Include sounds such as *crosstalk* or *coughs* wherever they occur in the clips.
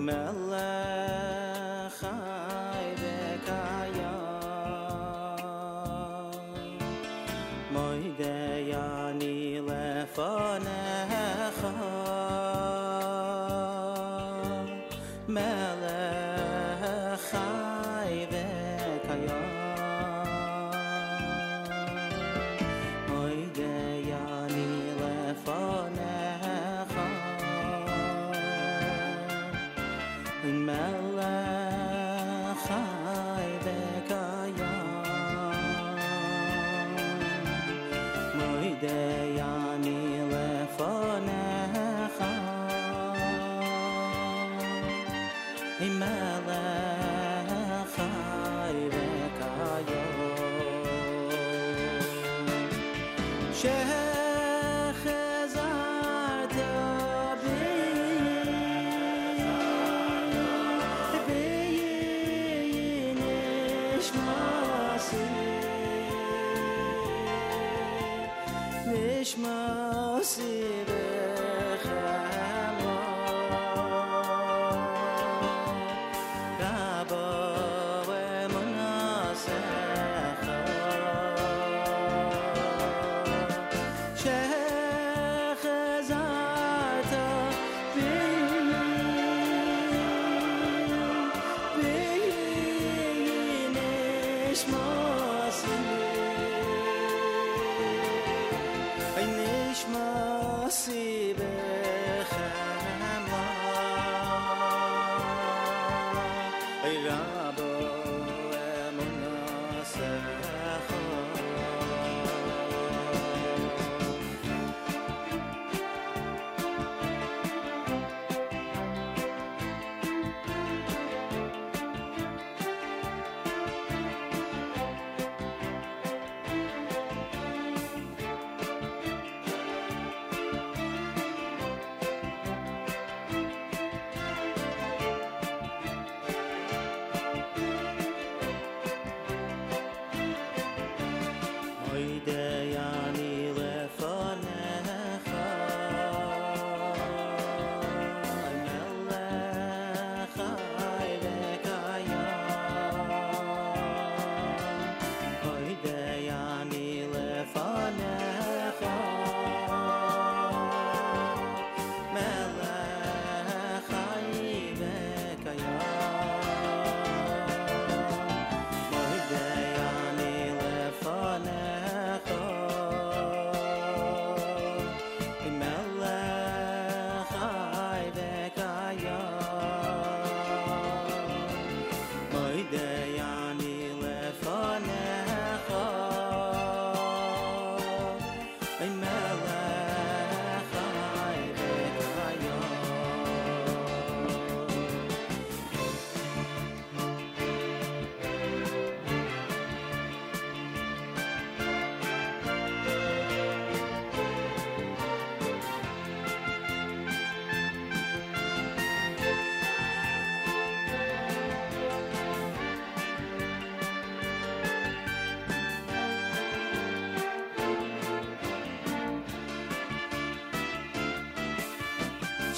Mellow.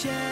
chance.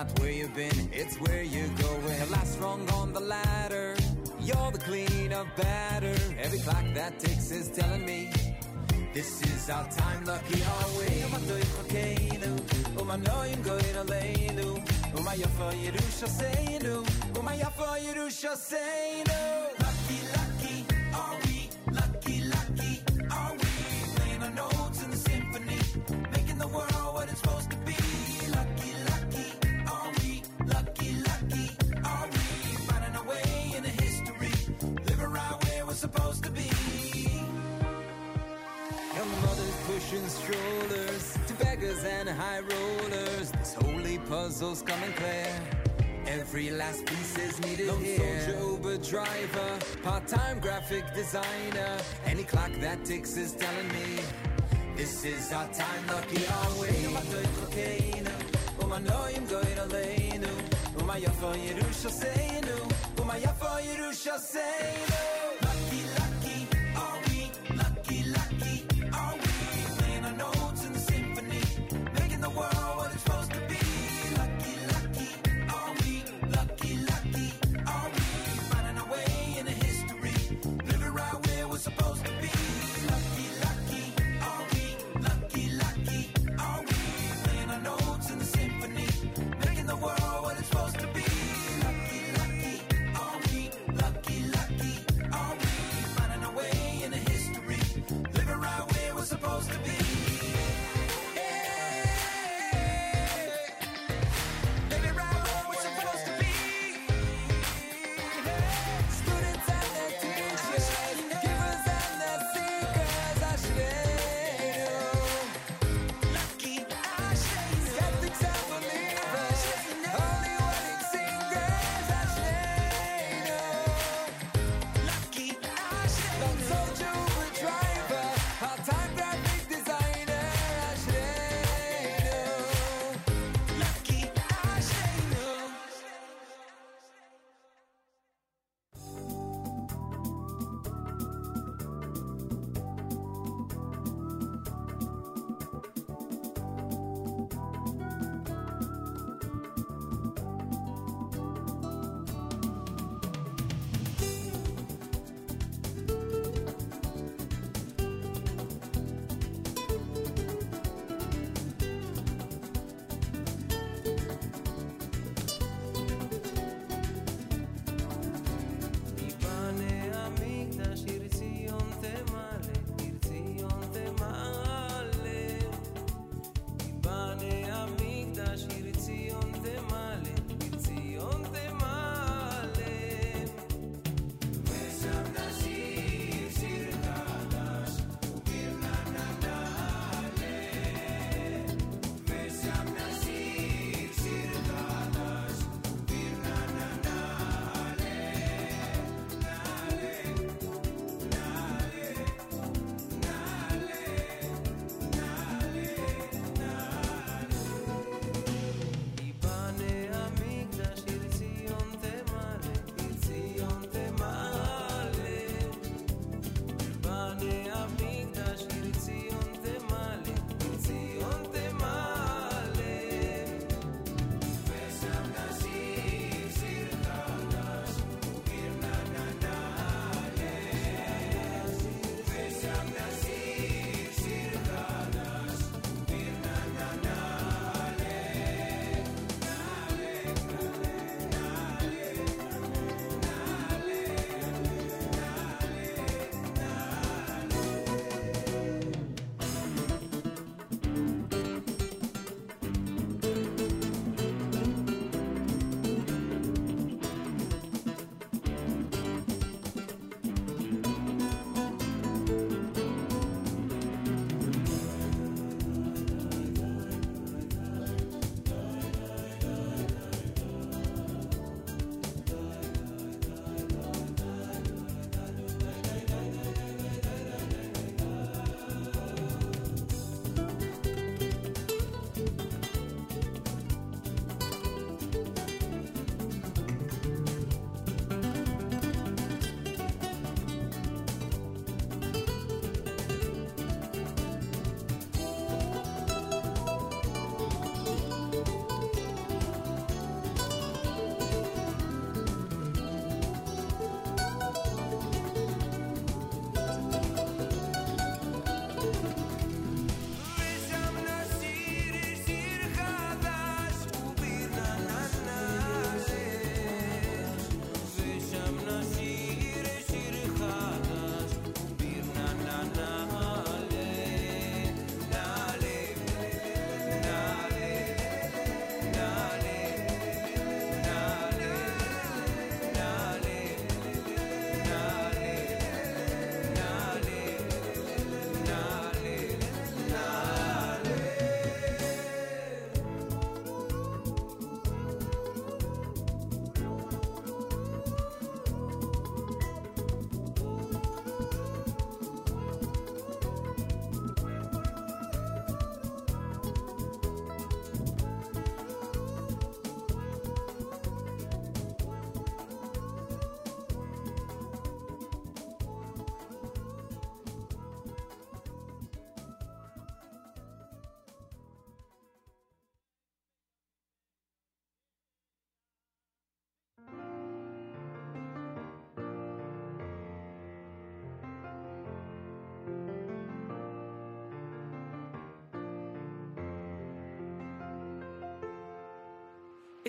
Not where you've been, it's where you're going. The last rung on the ladder. You're the clean up batter. Every clock that ticks is telling me this is our time. Lucky are we? Um, I know you're going to lay no. Um, I for you to say no. Um, I for you to say puzzle's coming clear. Every last piece is needed Lone here. soldier, Uber driver, part-time graphic designer. Any clock that ticks is telling me this is our time. Lucky are we? Uma doy cocaine, uma noim goiraleinu, uma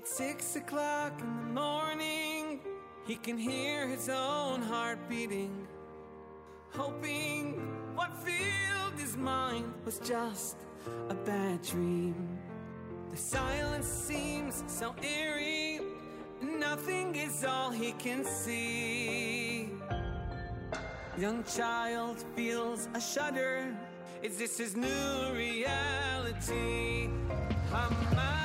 It's six o'clock in the morning. He can hear his own heart beating. Hoping what filled his mind was just a bad dream. The silence seems so eerie. Nothing is all he can see. Young child feels a shudder. Is this his new reality? Hamaloch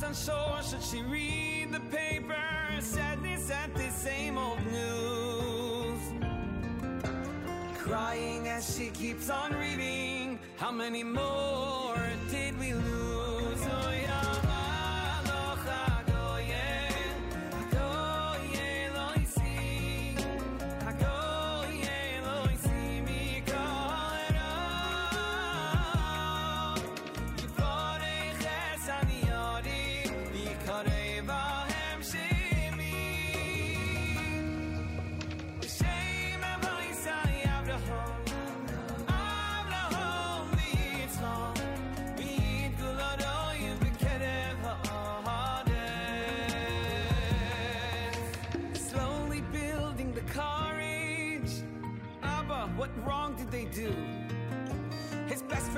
Mama's unsure, should she read the paper? Sadness at the same old news. Crying as she keeps on reading. How many more did we lose? Oh, yeah.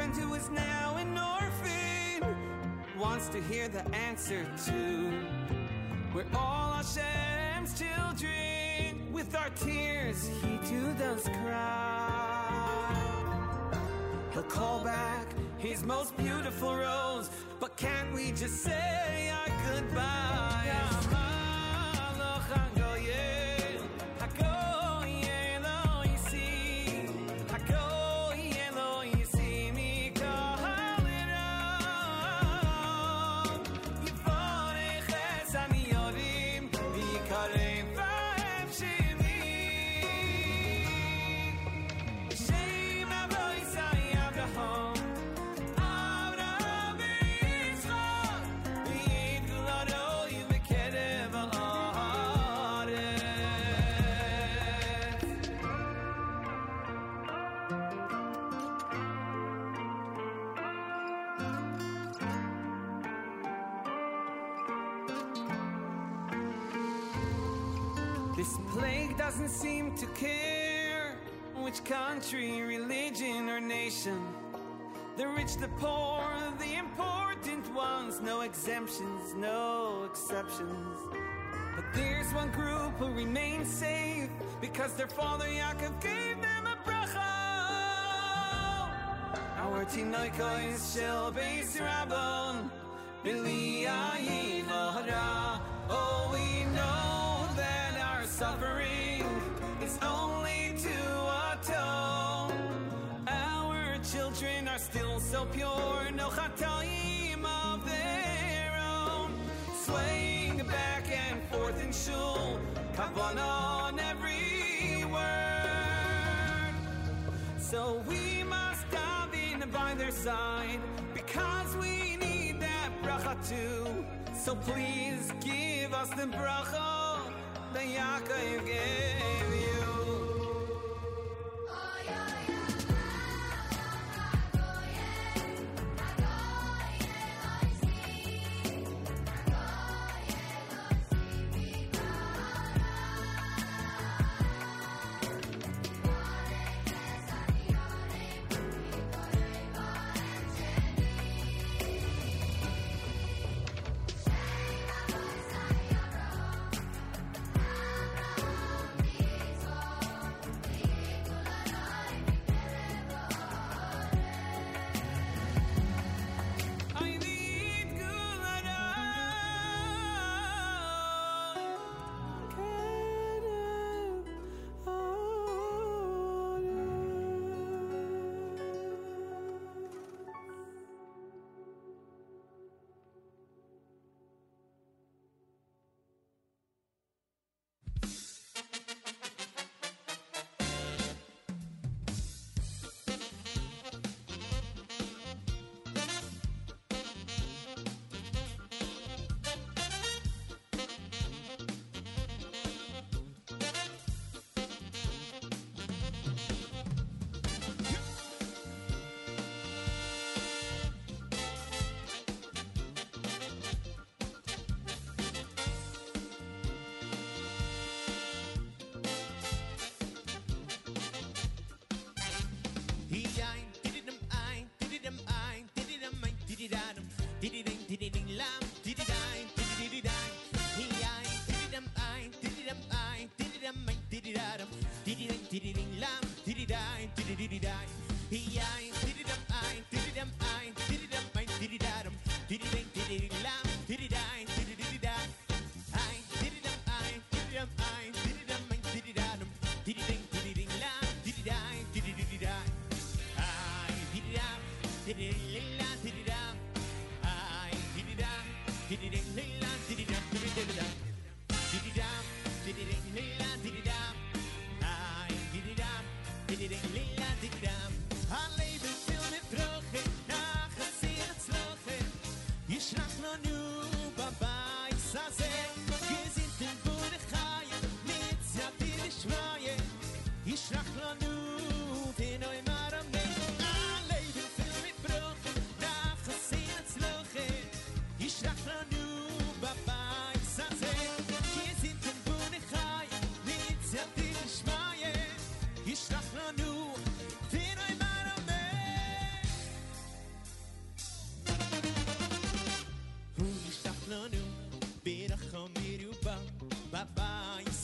Friend, who is now an orphan, wants to hear the answer to. We're all Hashem's children. With our tears, he too does cry. He'll call back his most beautiful rose, but can't we just say our goodbyes? To care which country, religion, or nation. The rich, the poor, the important ones, no exemptions, no exceptions. But there's one group who remains safe because their father Yaakov gave them a bracha. Our tinoikos shall be rabon, b'liyayin hara. Oh, we know that our suffering is only to atone. Our children are still so pure, no chataim of their own. Swaying back and forth in shul, kavan on every word. So we must dive in by their side because we need that bracha too. So please give us the bracha that Yaakov gave you.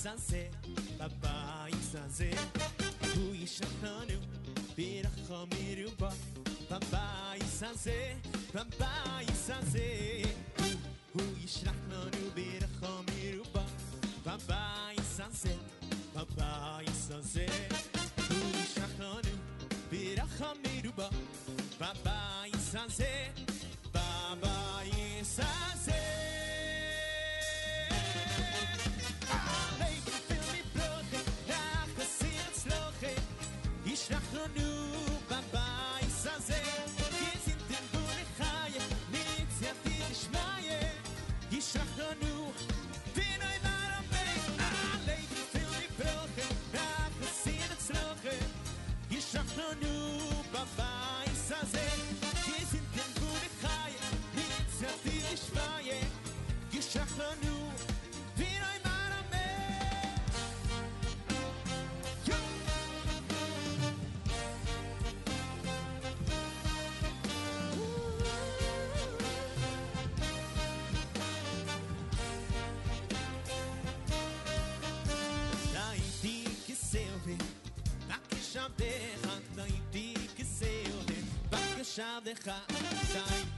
zaze, babaik zaze Bu iş hanım ba. Baba var Babaik Baba babaik zaze deja.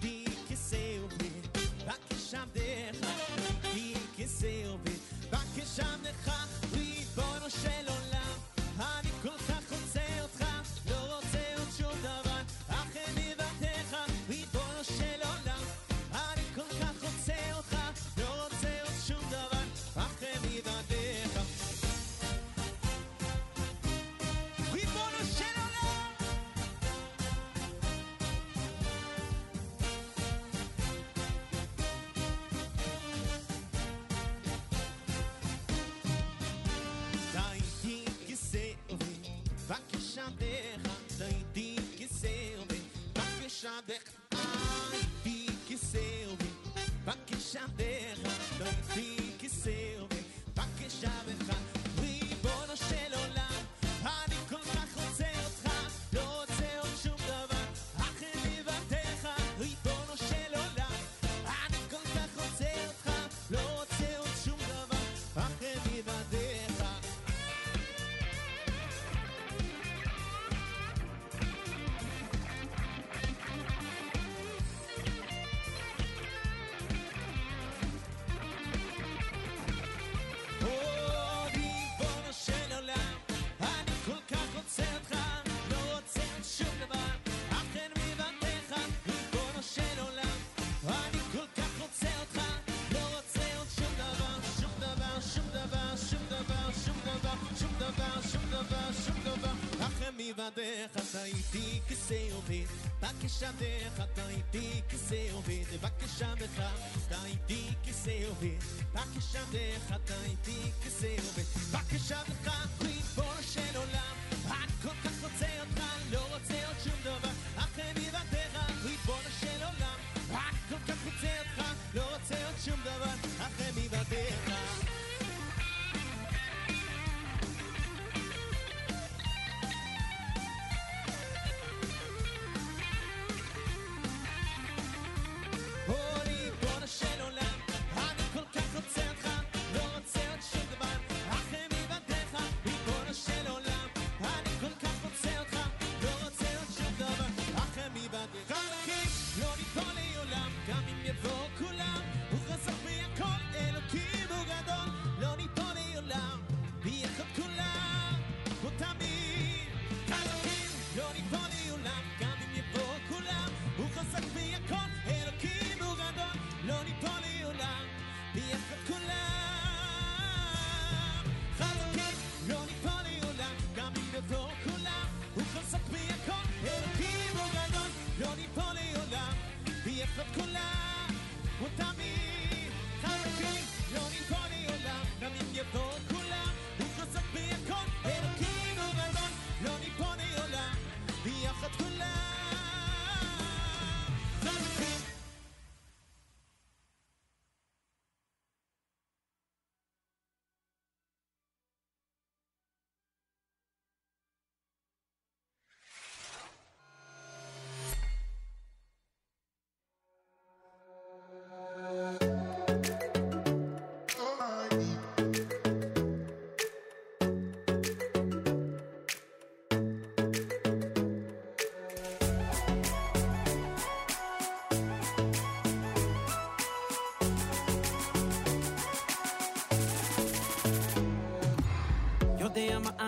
כסיובי, בבקשה בך, אתה איתי כסיובי, בבקשה בך, אתה איתי כסיובי, בבקשה בך, אתה איתי כסיובי, בבקשה בך, ריבו של עולם, את כל כך רוצה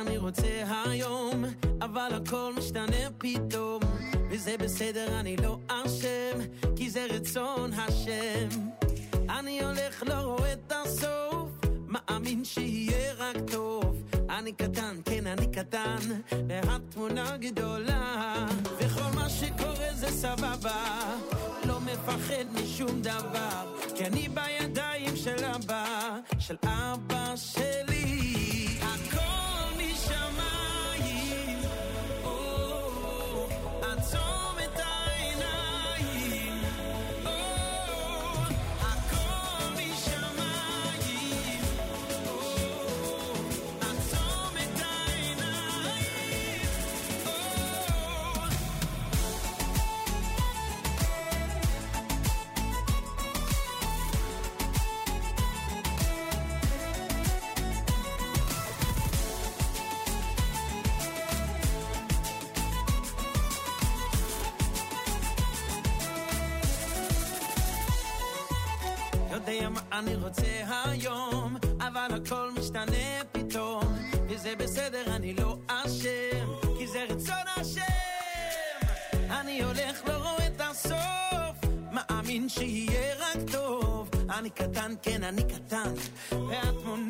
אני רוצה היום, אבל הכל משתנה פתאום. וזה בסדר, אני לא אשם, כי זה רצון השם. אני הולך, לא רואה את הסוף, מאמין שיהיה רק טוב. אני קטן, כן, אני קטן, והתמונה גדולה. וכל מה שקורה זה סבבה, לא מפחד משום דבר, כי אני בידיים של אבא, של אבא שלי. אני רוצה היום, אבל הכל משתנה פתאום, וזה בסדר, אני לא אשם, כי זה רצון השם. אני הולך, לא רואה את הסוף, מאמין שיהיה רק טוב. אני קטן, כן, אני קטן, והתמונה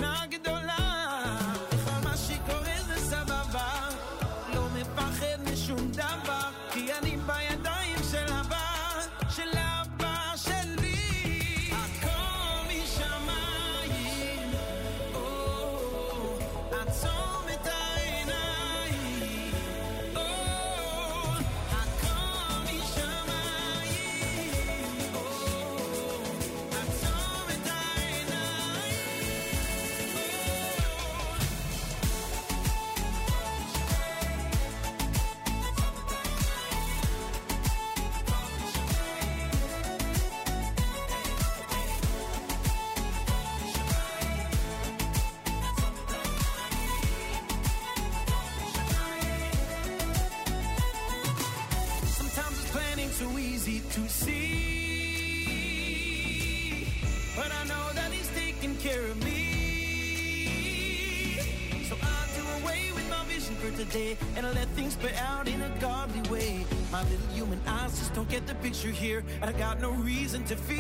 and I'll let things play out in a godly way. My little human eyes just don't get the picture here. And I got no reason to fear.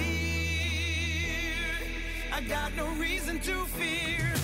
I got no reason to fear.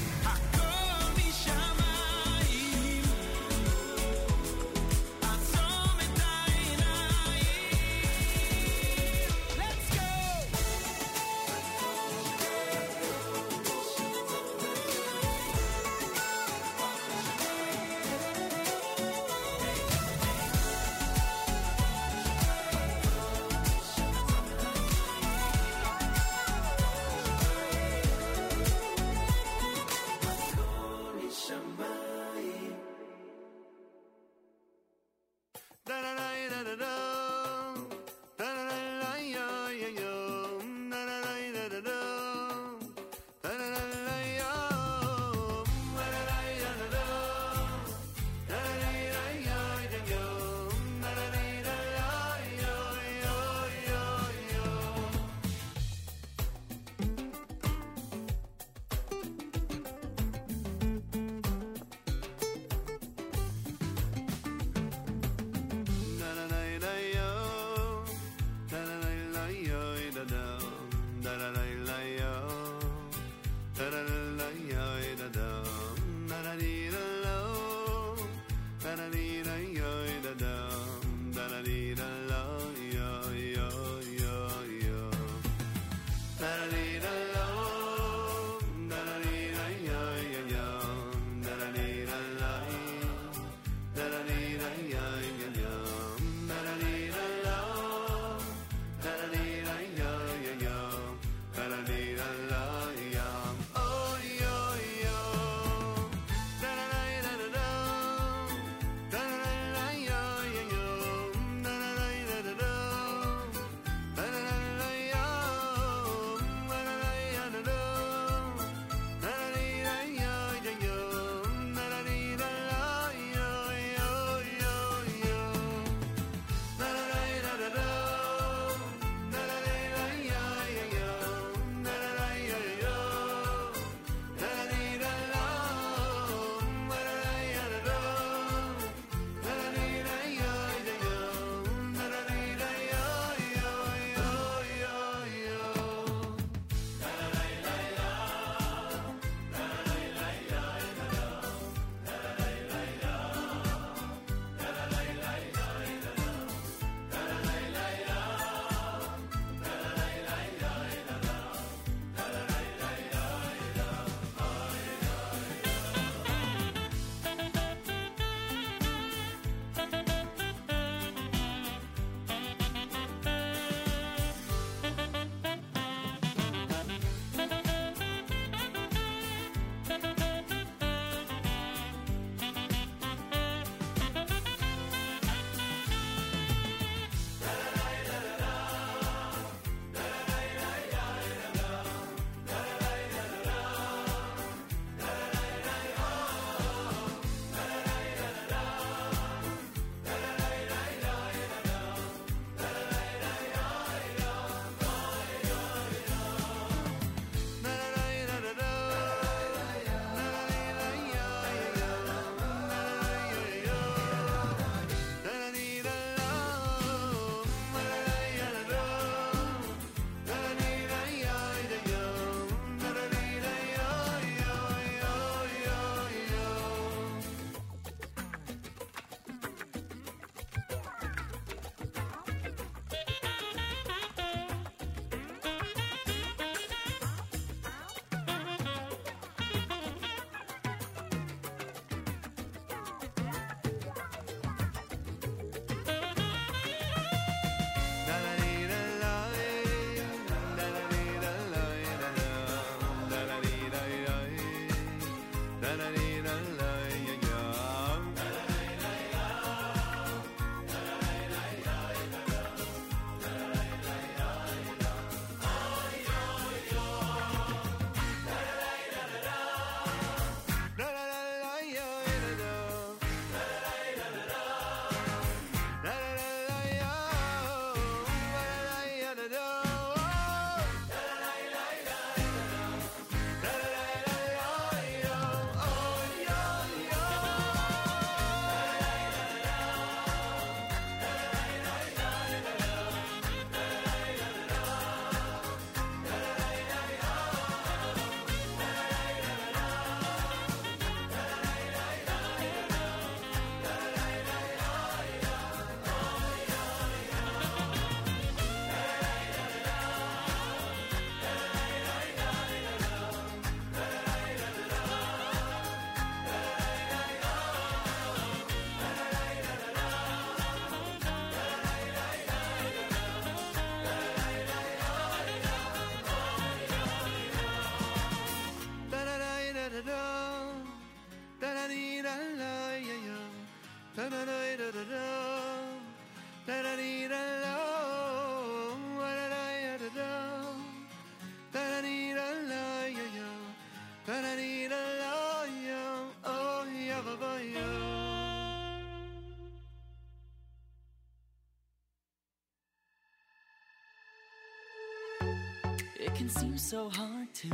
It can seem so hard to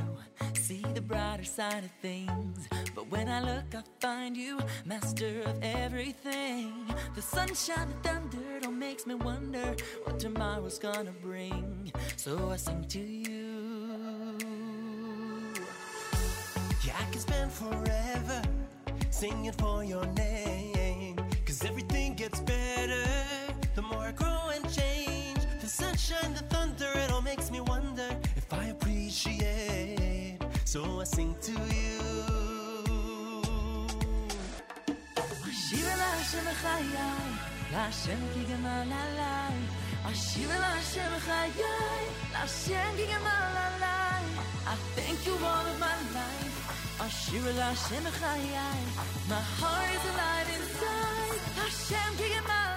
see the brighter side of things. But when I look, I find you master of everything. The sunshine, the thunder, all makes me wonder what tomorrow's gonna bring. So I sing to you. Can spend forever singing for your name. Cause everything gets better the more I grow and change. The sunshine, the thunder, it all makes me wonder if I appreciate. So I sing to you. Kigamal Alai. Ashiva Lashem Chayai, Lashem Kigamal Alai. I thank you all of my life. Ashiva Lashem Chayai, my heart is alive inside. Hashem Kigamal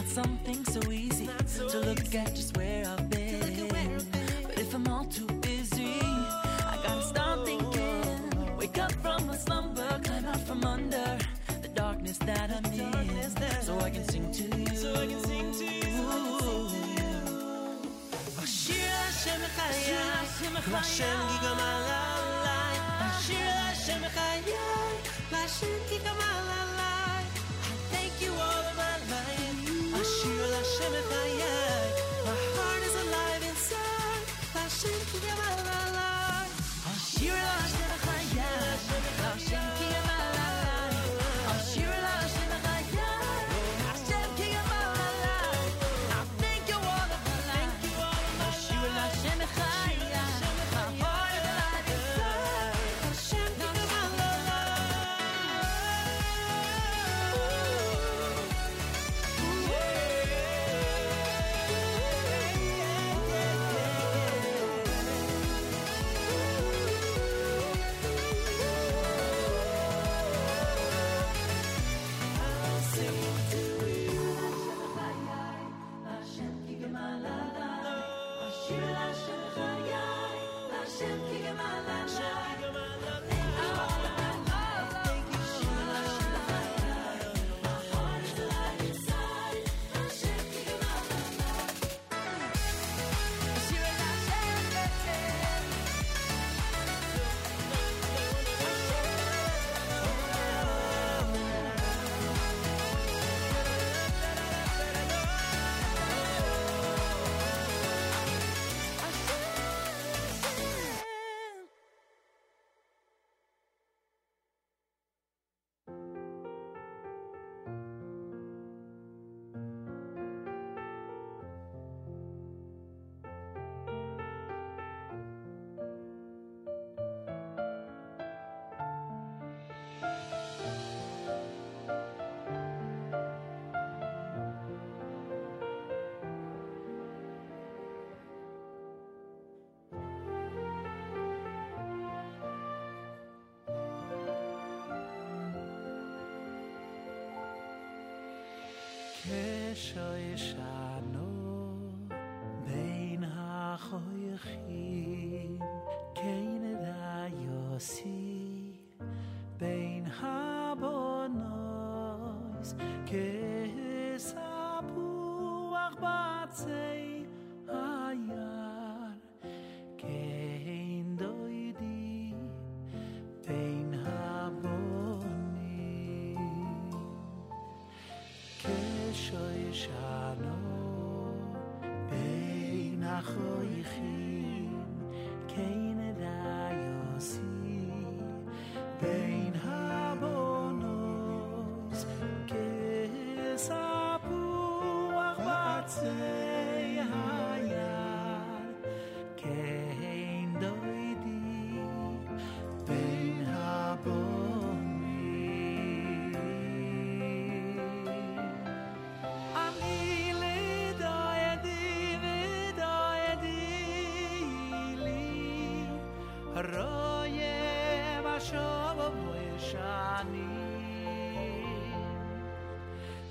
Not something so easy so to look easy. at just where I've been. But if I'm all too busy, I gotta start thinking. Wake up from my slumber, climb out from under the darkness that I'm in, so I can sing to you. So I can sing to you. Ashir Hashem Echayai, Vashem Gigam Alai, Ashir Hashem Echayai, Vashem Gigam Alai. 这一生。הרויה בשוב וישני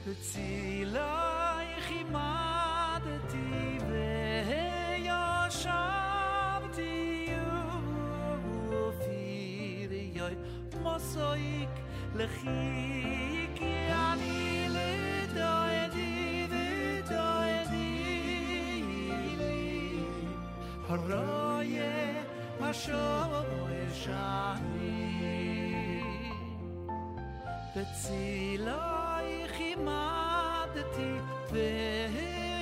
בצילייך עמדתי וישבתי ופיריי מוסויק לכי כי אני לדוידי ודוידי לי הרויה משוב ישני בצילייך עמדתי וישבתי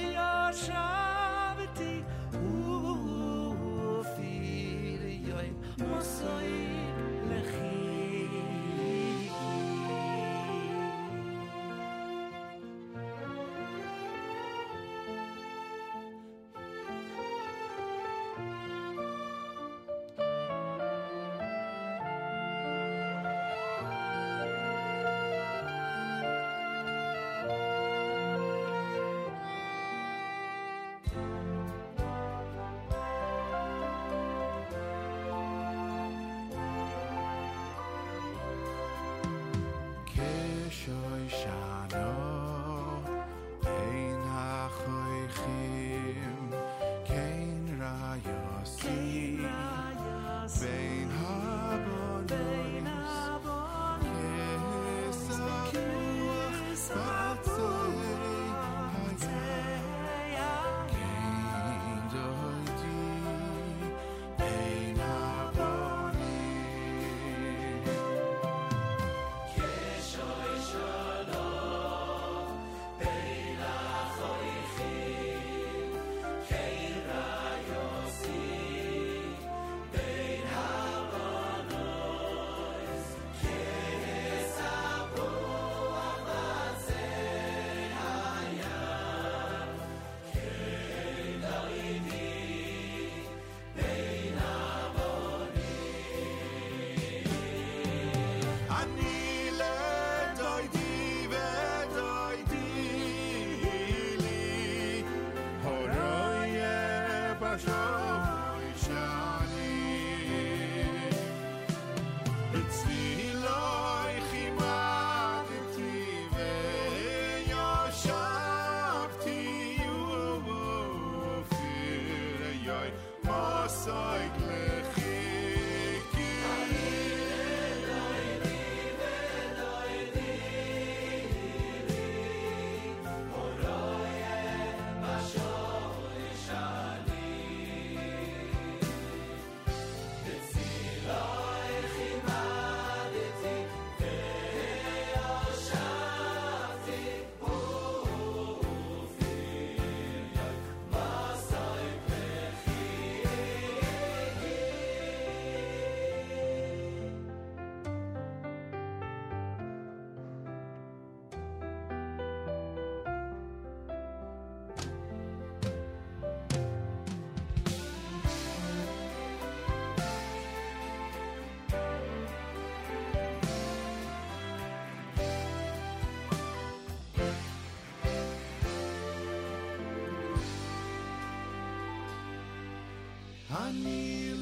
shine on.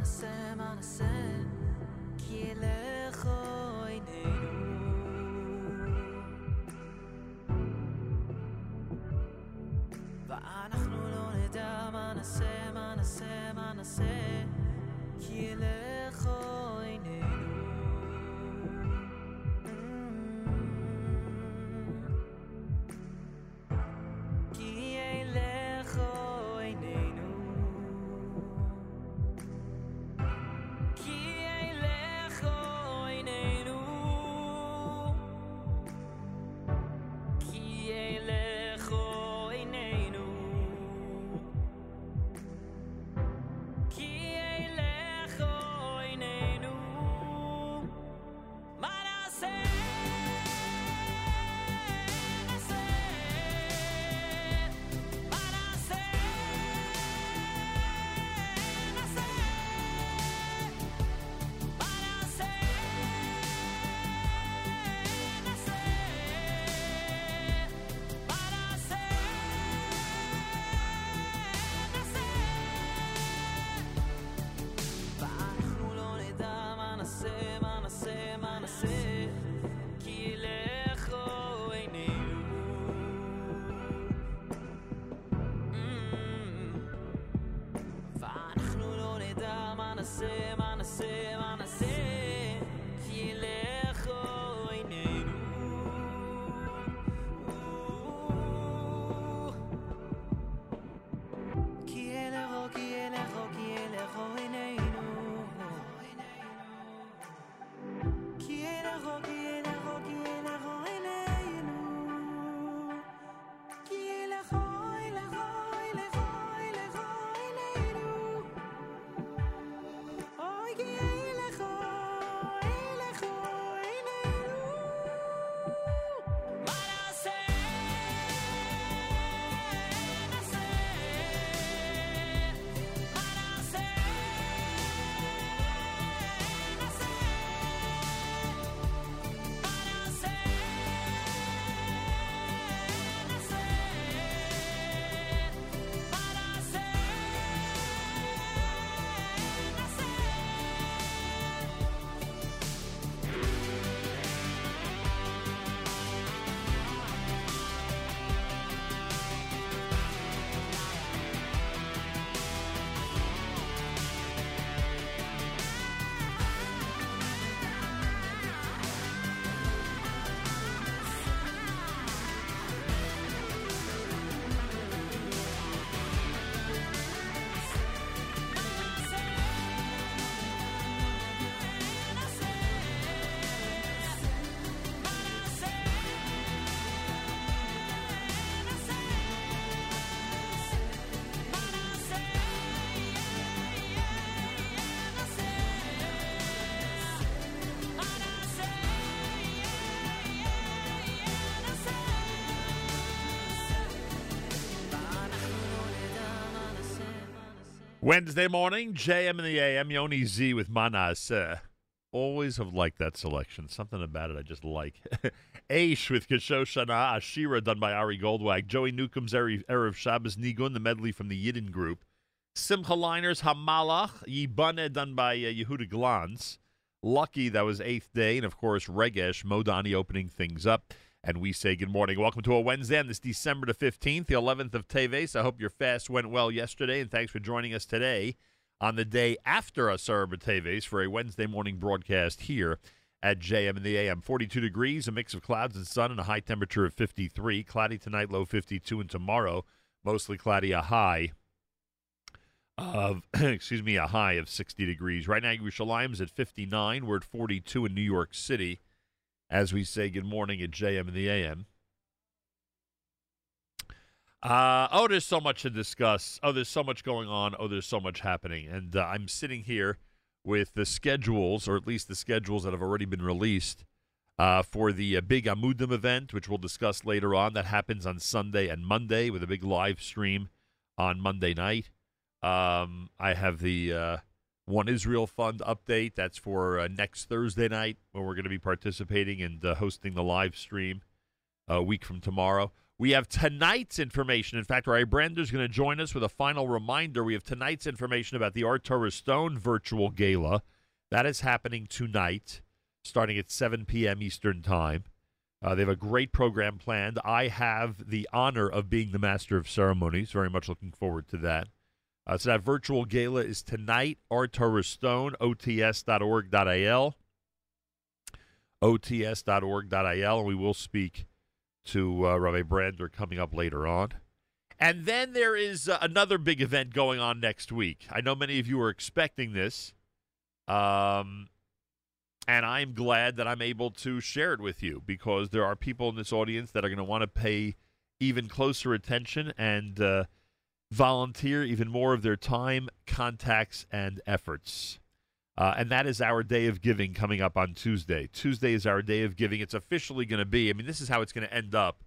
נעשה, מה נעשה, מה נעשה, כי ילך עינינו. ואנחנו לא נדע מה נעשה, מה נעשה, מה נעשה, כי ילך Wednesday morning, JM in the AM, Yoni Z with Manas. Uh, always have liked that selection. Something about it I just like. *laughs* Aish with Kishoshana, Ashira done by Ari Goldwag, Joey Newcomb's Erev Shabbos Nigun, the medley from the Yidden group, Simcha Leiner's, Hamalach, Yibane done by uh, Yehuda Glantz, Lucky, that was eighth day, and of course Regesh, Modani opening things up. And we say good morning. Welcome to a Wednesday on this December the 15th, the 11th of Teves. I hope your fast went well yesterday, and thanks for joining us today on the day after Asar Teves for a Wednesday morning broadcast here at JM in the AM. 42 degrees, a mix of clouds and sun, and a high temperature of 53. Cloudy tonight, low 52, and tomorrow, mostly cloudy, a high of, *clears throat* excuse me, a high of 60 degrees. Right now, Yerushalayim is at 59. We're at 42 in New York City as we say good morning at JM in the AM. Uh, oh, there's so much to discuss. Oh, there's so much going on. Oh, there's so much happening. And uh, I'm sitting here with the schedules, or at least the schedules that have already been released uh, for the uh, big Amudim event, which we'll discuss later on. That happens on Sunday and Monday with a big live stream on Monday night. Um, I have the uh, One Israel Fund update. That's for uh, next Thursday night when we're going to be participating and uh, hosting the live stream a week from tomorrow. We have tonight's information. In fact, Rav Brander is going to join us with a final reminder. We have tonight's information about the Ohr Torah Stone virtual gala. That is happening tonight, starting at 7 p.m. Eastern Time. Uh, they have a great program planned. I have the honor of being the master of ceremonies. Very much looking forward to that. Uh, so that virtual gala is tonight. Torah Stone, ots.org.il. ots.org.il. And we will speak to uh, Rabbi Brander coming up later on. And then there is uh, another big event going on next week. I know many of you are expecting this. Um, and I'm glad that I'm able to share it with you because there are people in this audience that are going to want to pay even closer attention and uh, volunteer even more of their time, contacts, and efforts. Uh, and that is our day of giving coming up on Tuesday. Tuesday is our day of giving. It's officially going to be. I mean, this is how it's going to end up.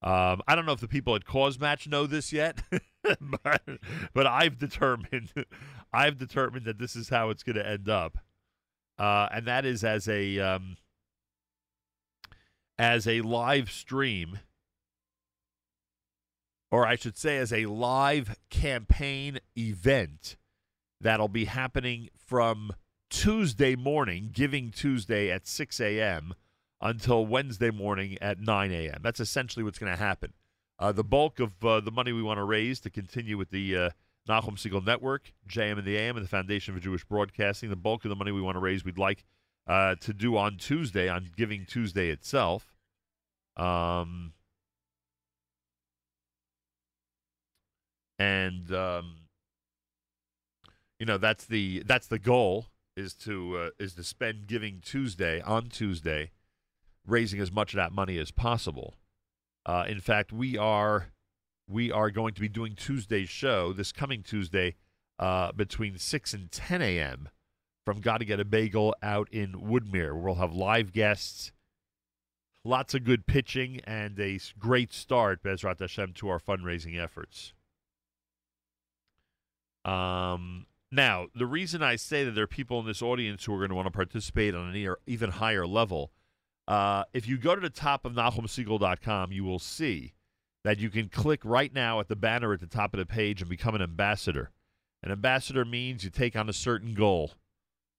Um, I don't know if the people at CauseMatch know this yet, *laughs* but, but I've determined, *laughs* I've determined that this is how it's going to end up, uh, and that is as a um, as a live stream, or I should say, as a live campaign event that'll be happening from Tuesday morning, Giving Tuesday at 6 a.m. until Wednesday morning at 9 a.m. That's essentially what's going to happen. Uh, the bulk of uh, the money we want to raise to continue with the uh, Nachum Segal Network, JM in the AM, and the Foundation for Jewish Broadcasting, the bulk of the money we want to raise, we'd like uh, to do on Tuesday, on Giving Tuesday itself. Um, and um, you know that's the that's the goal is to uh, is to spend Giving Tuesday on Tuesday, raising as much of that money as possible. Uh, in fact, we are we are going to be doing Tuesday's show this coming Tuesday uh, between six and ten a.m. from Gotta Get a Bagel out in Woodmere. We'll have live guests, lots of good pitching, and a great start, Bezrat Hashem, to our fundraising efforts. Um, now, the reason I say that there are people in this audience who are going to want to participate on an even higher level, uh, if you go to the top of NachumSegal.com, you will see that you can click right now at the banner at the top of the page and become an ambassador. An ambassador means you take on a certain goal,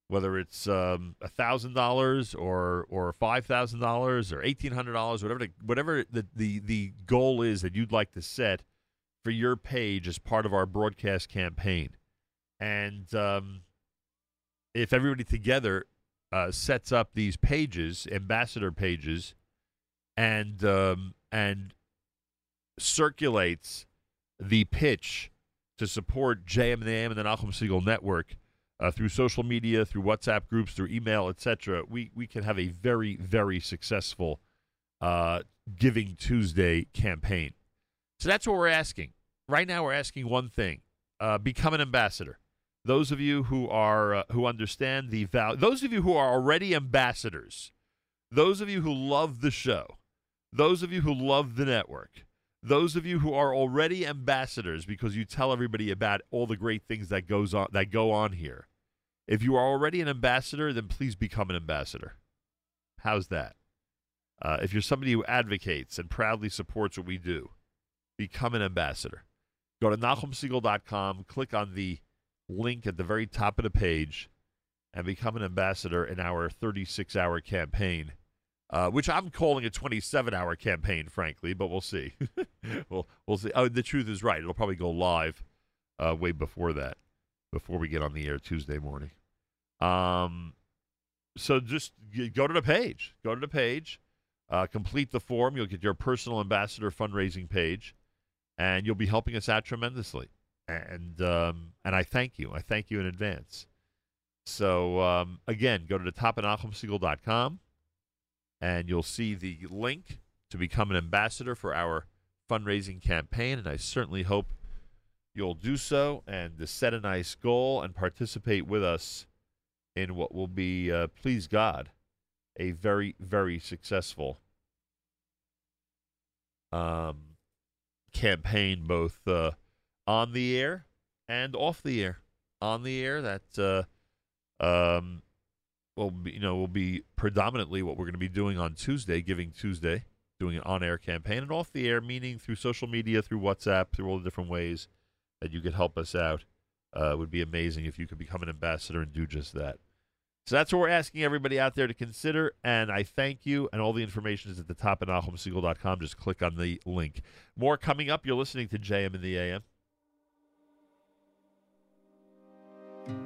whether it's um, thousand dollars or or five thousand dollars or eighteen hundred dollars, whatever the, whatever the, the the goal is that you'd like to set for your page as part of our broadcast campaign. And um, if everybody together uh, sets up these pages, ambassador pages, and um, and circulates the pitch to support JM in the AM and the Nachum Segal Network uh, through social media, through WhatsApp groups, through email, etc., we we can have a very very successful uh, Giving Tuesday campaign. So that's what we're asking. Right now, we're asking one thing: uh, become an ambassador. Those of you who are uh, who understand the value, those of you who are already ambassadors, those of you who love the show, those of you who love the network, those of you who are already ambassadors because you tell everybody about all the great things that goes on that go on here. If you are already an ambassador, then please become an ambassador. How's that? Uh, if you're somebody who advocates and proudly supports what we do, become an ambassador. Go to NachumSegal.com, click on the link at the very top of the page, and become an ambassador in our 36 hour campaign, uh, which I'm calling a 27 hour campaign, frankly, but we'll see. *laughs* we'll, we'll see. Oh, the truth is right. It'll probably go live uh, way before that, before we get on the air Tuesday morning. Um, so just go to the page. Go to the page. Uh, complete the form. You'll get your personal ambassador fundraising page, and you'll be helping us out tremendously. And um, and I thank you. I thank you in advance. So um, again, go to the top NachumSegal.com, and you'll see the link to become an ambassador for our fundraising campaign. And I certainly hope you'll do so and to set a nice goal and participate with us in what will be, uh, please God, a very, very successful um, campaign, both uh, on the air and off the air. On the air, that uh, um, will be, you know will be predominantly what we're going to be doing on Tuesday, Giving Tuesday, doing an on-air campaign, and off the air, meaning through social media, through WhatsApp, through all the different ways that you could help us out. Uh, would be amazing if you could become an ambassador and do just that. So that's what we're asking everybody out there to consider. And I thank you. And all the information is at the top at nachumsegal.com. Just click on the link. More coming up. You're listening to JM in the AM.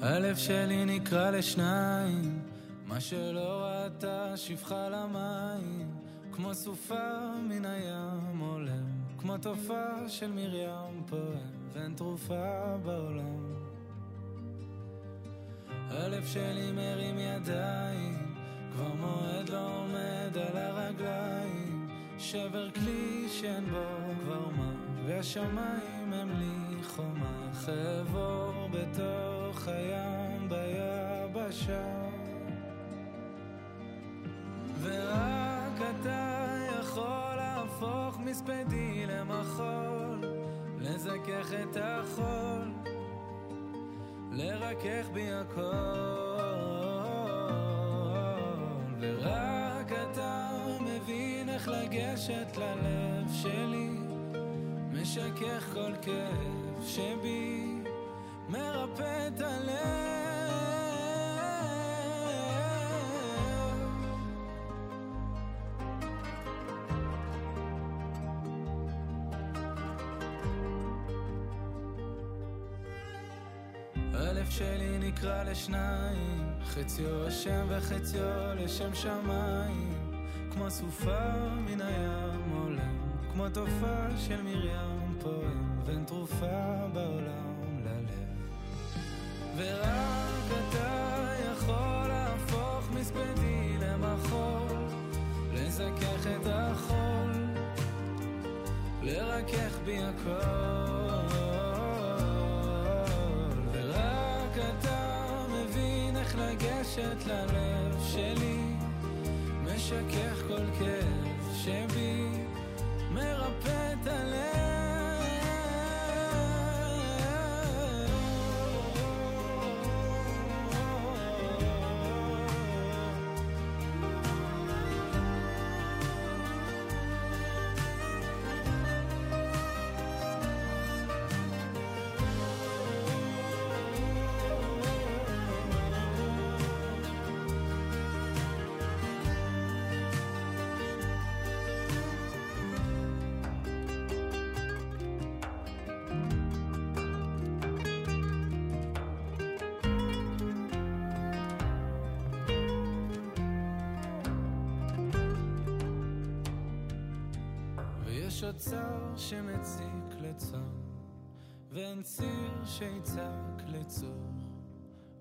הלב שלי נקרע לשניים, מה שלא ראתה שפחה למים, כמו סופה מן הים עולם, כמו תופעה של מרים פועם, ואין תרופה בעולם. הלב שלי מרים ידיים, כבר מועד לא עומד על הרגליים, שבר כלי שאין בו כבר מה, והשמיים הם לי חומה, חבור בתוך הים ביבשה. ורק אתה יכול להפוך מספדי למחול, לזכך את החול, לרכך בי הכל. ורק אתה מבין איך לגשת ללב שלי, משכך כל כאב שבי, מרפא את הלב. הלב שלי נקרע לשניים, חציו השם וחציו לשם שמיים, כמו סופה מן הים עולם, כמו תופעה של מרים פועם, ואין תרופה בעולם ללב. ורק אתה יכול להפוך מספדי למחול, לזכך את החול, לרכך בי הכל. לגשת ללב שלי, משכך כל כאב שבי, אוצר שמציק לצום, ואין ציר שיצעק לצור.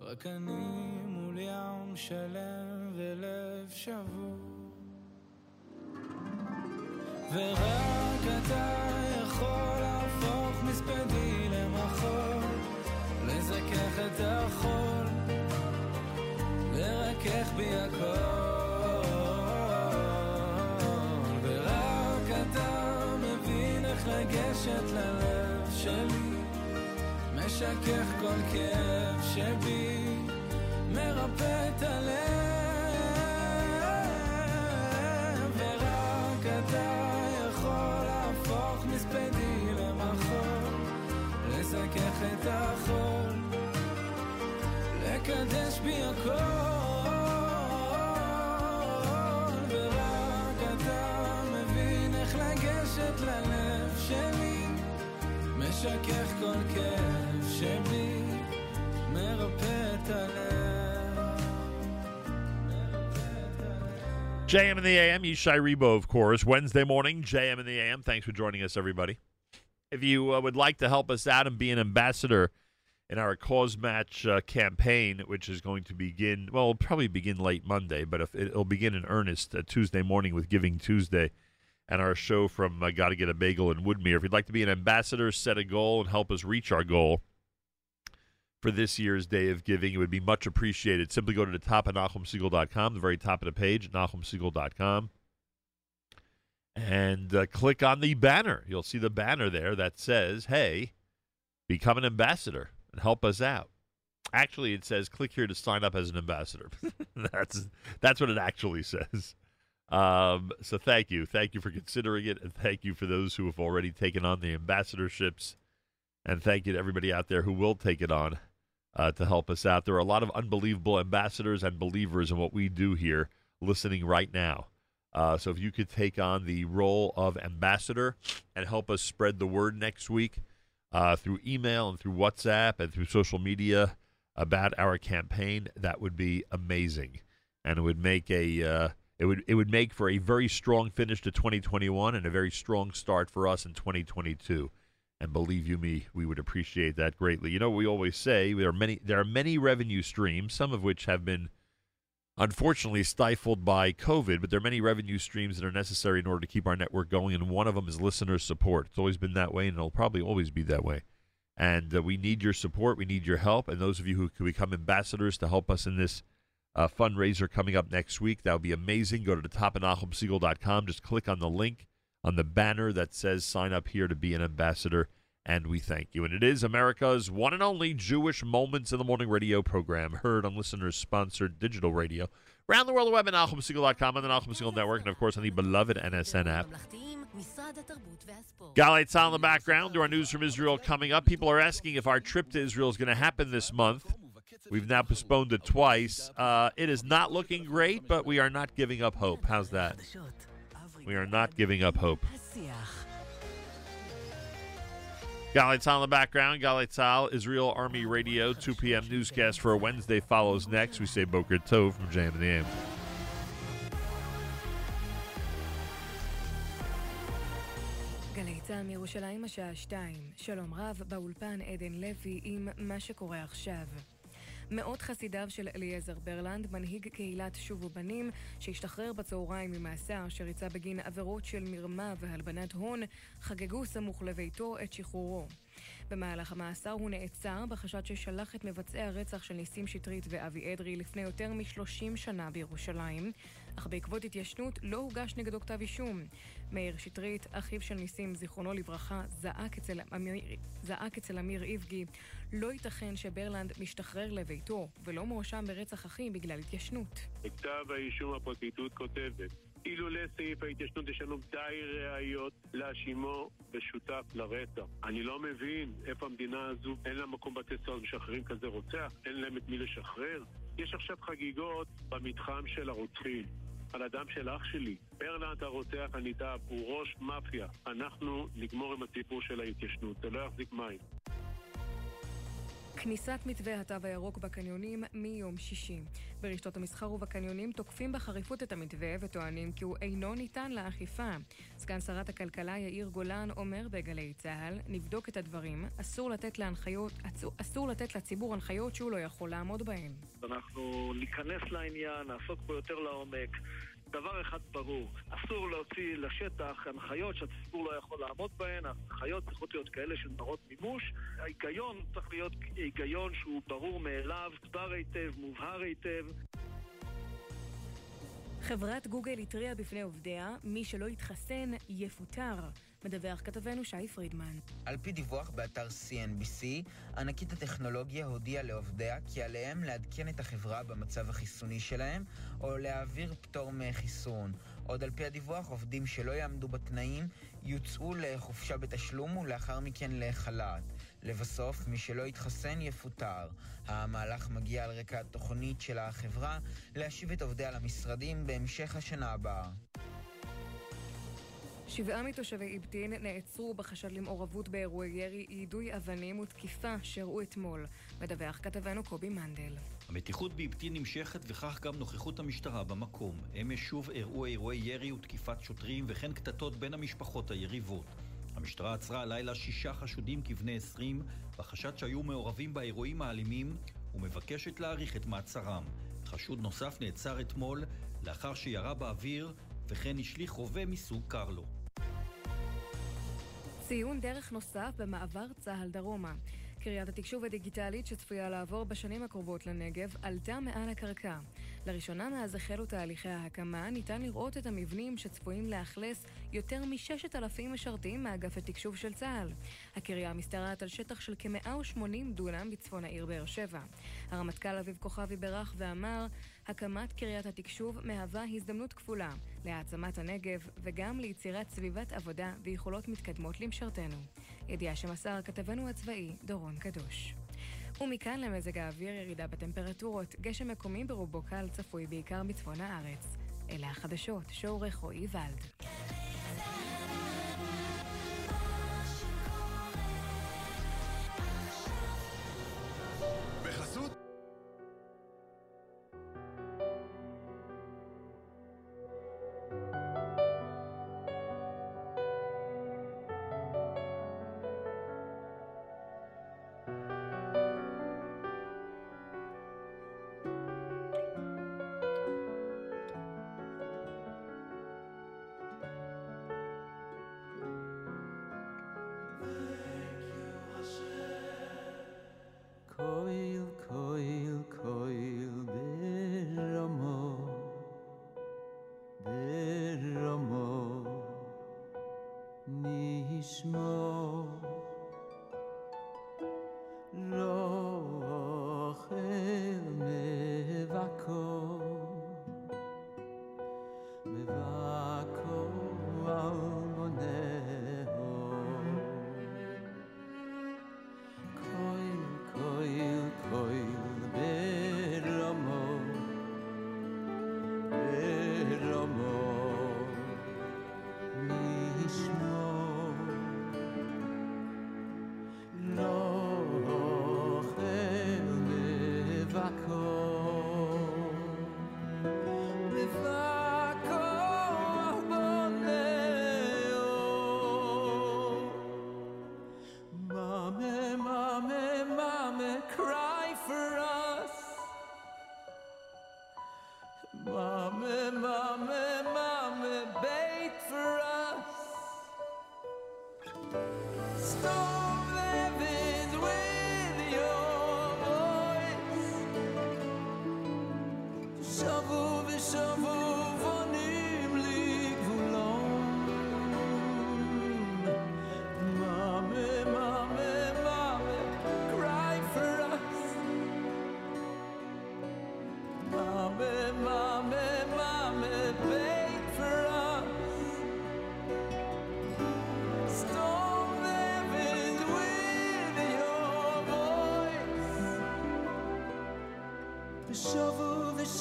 רק אני מול ים שלם ולב שבור. ורק אתה יכול להפוך מספדי למחול, לזכך את החול, לרכך בי הכל. לגשת ללב שלי, משכך כל כאב שבי, מרפא את הלב. ורק אתה יכול להפוך מספדי למחול, לזכך את החול, לקדש בי הכל. משכך כל כאב שבי מרפא את הלב. JM in the AM, Ishay Ribo, of course. Wednesday morning, JM in the AM. Thanks for joining us, everybody. If you uh, would like to help us out and be an ambassador in our CauseMatch uh, campaign, which is going to begin, well, it'll probably begin late Monday, but if, it'll begin in earnest uh, Tuesday morning with Giving Tuesday and our show from uh, Gotta Get a Bagel in Woodmere. If you'd like to be an ambassador, set a goal, and help us reach our goal for this year's Day of Giving, it would be much appreciated. Simply go to the top of NachumSegal.com, the very top of the page, NachumSegal.com, and uh, click on the banner. You'll see the banner there that says, hey, become an ambassador and help us out. Actually, it says click here to sign up as an ambassador. *laughs* that's that's what it actually says. Um, so thank you, thank you for considering it, and thank you for those who have already taken on the ambassadorships, and thank you to everybody out there who will take it on uh, to help us out. There are a lot of unbelievable ambassadors and believers in what we do here listening right now. Uh, so if you could take on the role of ambassador and help us spread the word next week uh, through email and through WhatsApp and through social media about our campaign, that would be amazing, and it would make a uh, it would it would make for a very strong finish to 2021 and a very strong start for us in 2022. And believe you me, we would appreciate that greatly. You know, we always say there are many there are many revenue streams, some of which have been unfortunately stifled by COVID, but there are many revenue streams that are necessary in order to keep our network going, and one of them is listener support. It's always been that way, and it'll probably always be that way. And uh, we need your support, we need your help, and those of you who can become ambassadors to help us in this uh, fundraiser coming up next week, that would be amazing. Go to the just click on the link on the banner that says sign up here to be an ambassador and we thank you. And it is America's one and only Jewish Moments in the Morning radio program, heard on listeners sponsored digital radio. Around the world, the web at NachumSegal.com and the Segal Network, and of course on the beloved NSN app. Galei Tzahal in the background to our news from Israel coming up. People are asking if our trip to Israel is going to happen this month. We've now postponed it twice. Uh, it is not looking great, but we are not giving up hope. How's that? We are not giving up hope. Galei Tzahal in the background. Galei Tzahal, Israel Army Radio, 2 p.m. newscast for a Wednesday follows next. We say Boker Tov from Jam and the צה"ל מירושלים השעה 2, שלום רב, באולפן עדן לוי עם מה שקורה עכשיו. מאות חסידיו של אליעזר ברלנד, מנהיג קהילת שובו בנים, שהשתחרר בצהריים ממאסר שריצה בגין עבירות של מרמה והלבנת הון, חגגו סמוך לביתו את שחרורו. במהלך המאסר הוא נעצר בחשד ששלח את מבצעי הרצח של ניסים שטרית ואבי אדרי לפני יותר מ-30 שנה בירושלים, אך בעקבות התיישנות לא הוגש נגדו כתב אישום. מאיר שטרית, אחיו של ניסים, זיכרונו לברכה, זעק אצל אמיר, זעק אצל אמיר איבגי, לא ייתכן שברלנד משתחרר לביתו ולא מואשם ברצח אחי בגלל התיישנות. בכתב האישום הפרקליטות כותבת אילולא סעיף ההתיישנות יש לנו די ראיות להאשימו בשותף לרצח. אני לא מבין איפה המדינה הזו, אין לה מקום בתי סוהר משחררים כזה רוצח, אין להם את מי לשחרר. יש עכשיו חגיגות במתחם של הרוצחים. על הדם של אח שלי. ברלנד הרוצח הנתעב הוא ראש מאפיה. אנחנו נגמור עם הסיפור של ההתיישנות, זה לא יחזיק מים. כניסת מתווה התו הירוק בקניונים מיום שישי. ברשתות המסחר ובקניונים תוקפים בחריפות את המתווה וטוענים כי הוא אינו ניתן לאכיפה. סגן שרת הכלכלה יאיר גולן אומר בגלי צה"ל, נבדוק את הדברים, אסור לתת, להנחיות, אסור, לתת לציבור הנחיות שהוא לא יכול לעמוד בהן. אנחנו ניכנס לעניין, נעסוק בו יותר לעומק. דבר אחד ברור, אסור להוציא לשטח הנחיות שהציבור לא יכול לעמוד בהן, ההנחיות צריכות להיות כאלה של ברות מימוש. ההיגיון צריך להיות היגיון שהוא ברור מאליו, סבר היטב, מובהר היטב. חברת גוגל התריעה בפני עובדיה, מי שלא יתחסן יפוטר. מדווח כתבנו שי פרידמן. על פי דיווח באתר CNBC, ענקית הטכנולוגיה הודיעה לעובדיה כי עליהם לעדכן את החברה במצב החיסוני שלהם, או להעביר פטור מחיסון. עוד על פי הדיווח, עובדים שלא יעמדו בתנאים יוצאו לחופשה בתשלום ולאחר מכן לחל"ת. לבסוף, מי שלא יתחסן יפוטר. המהלך מגיע על רקע התוכנית של החברה להשיב את עובדיה למשרדים בהמשך השנה הבאה. שבעה מתושבי אבטין נעצרו בחשד למעורבות באירועי ירי, יידוי אבנים ותקיפה שאירעו אתמול. מדווח כתבנו קובי מנדל. המתיחות באבטין נמשכת וכך גם נוכחות המשטרה במקום. אמש שוב אירעו אירועי ירי ותקיפת שוטרים וכן קטטות בין המשפחות היריבות. המשטרה עצרה הלילה שישה חשודים כבני עשרים בחשד שהיו מעורבים באירועים האלימים ומבקשת להאריך את מעצרם. חשוד נוסף נעצר אתמול לאחר שירה באוויר וכן השליך רובה מסוג קרלו. ציון דרך נוסף במעבר צה"ל דרומה. קריית התקשוב הדיגיטלית שצפויה לעבור בשנים הקרובות לנגב עלתה מעל הקרקע. לראשונה מאז החלו תהליכי ההקמה ניתן לראות את המבנים שצפויים לאכלס יותר מ-6,000 משרתים מאגף התקשוב של צה"ל. הקריה משתרעת על שטח של כ-180 דונם בצפון העיר באר שבע. הרמטכ"ל אביב כוכבי בירך ואמר הקמת קריית התקשוב מהווה הזדמנות כפולה להעצמת הנגב וגם ליצירת סביבת עבודה ויכולות מתקדמות למשרתנו. ידיעה שמסר כתבנו הצבאי דורון קדוש. ומכאן למזג האוויר ירידה בטמפרטורות, גשם מקומי ברובו קל צפוי בעיקר בצפון הארץ. אלה החדשות, שעורך רועי ולד.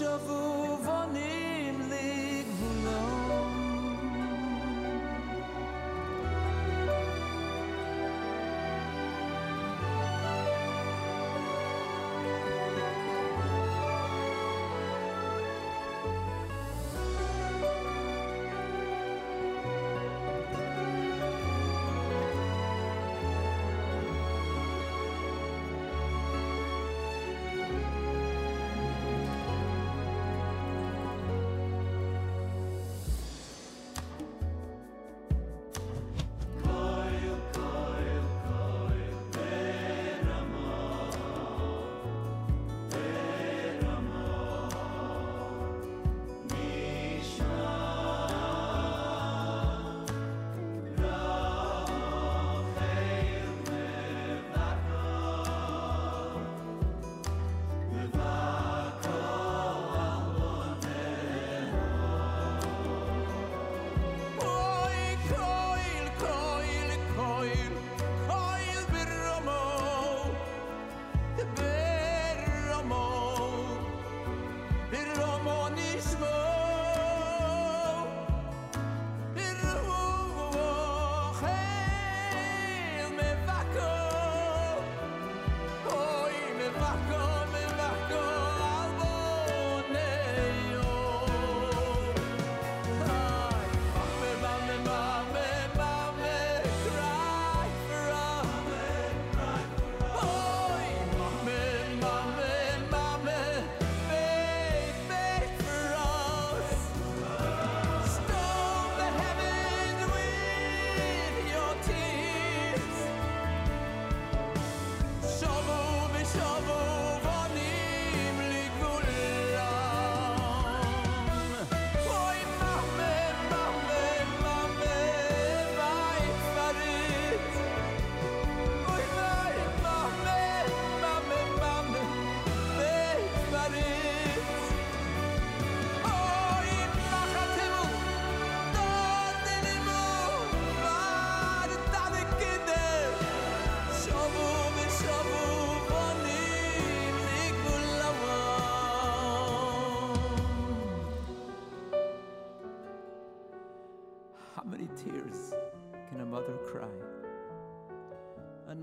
V'shavu,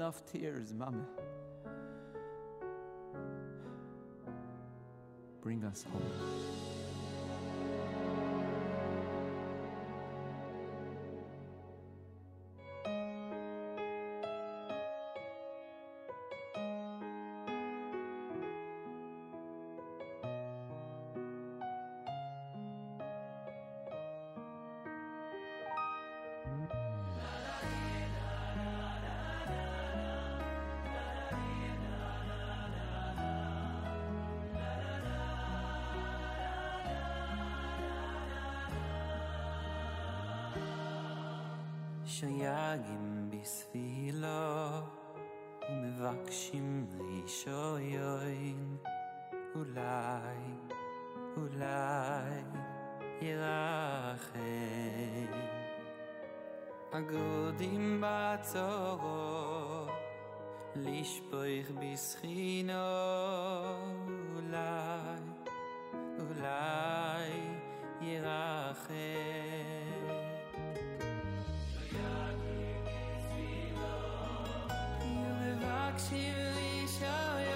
enough tears, Mama. Bring us home. שייגים בספילו ומבקשים רישויון אולי, אולי ירחם. הגודים בצורו לשפוך בסחינו אולי, אולי to each other.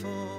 for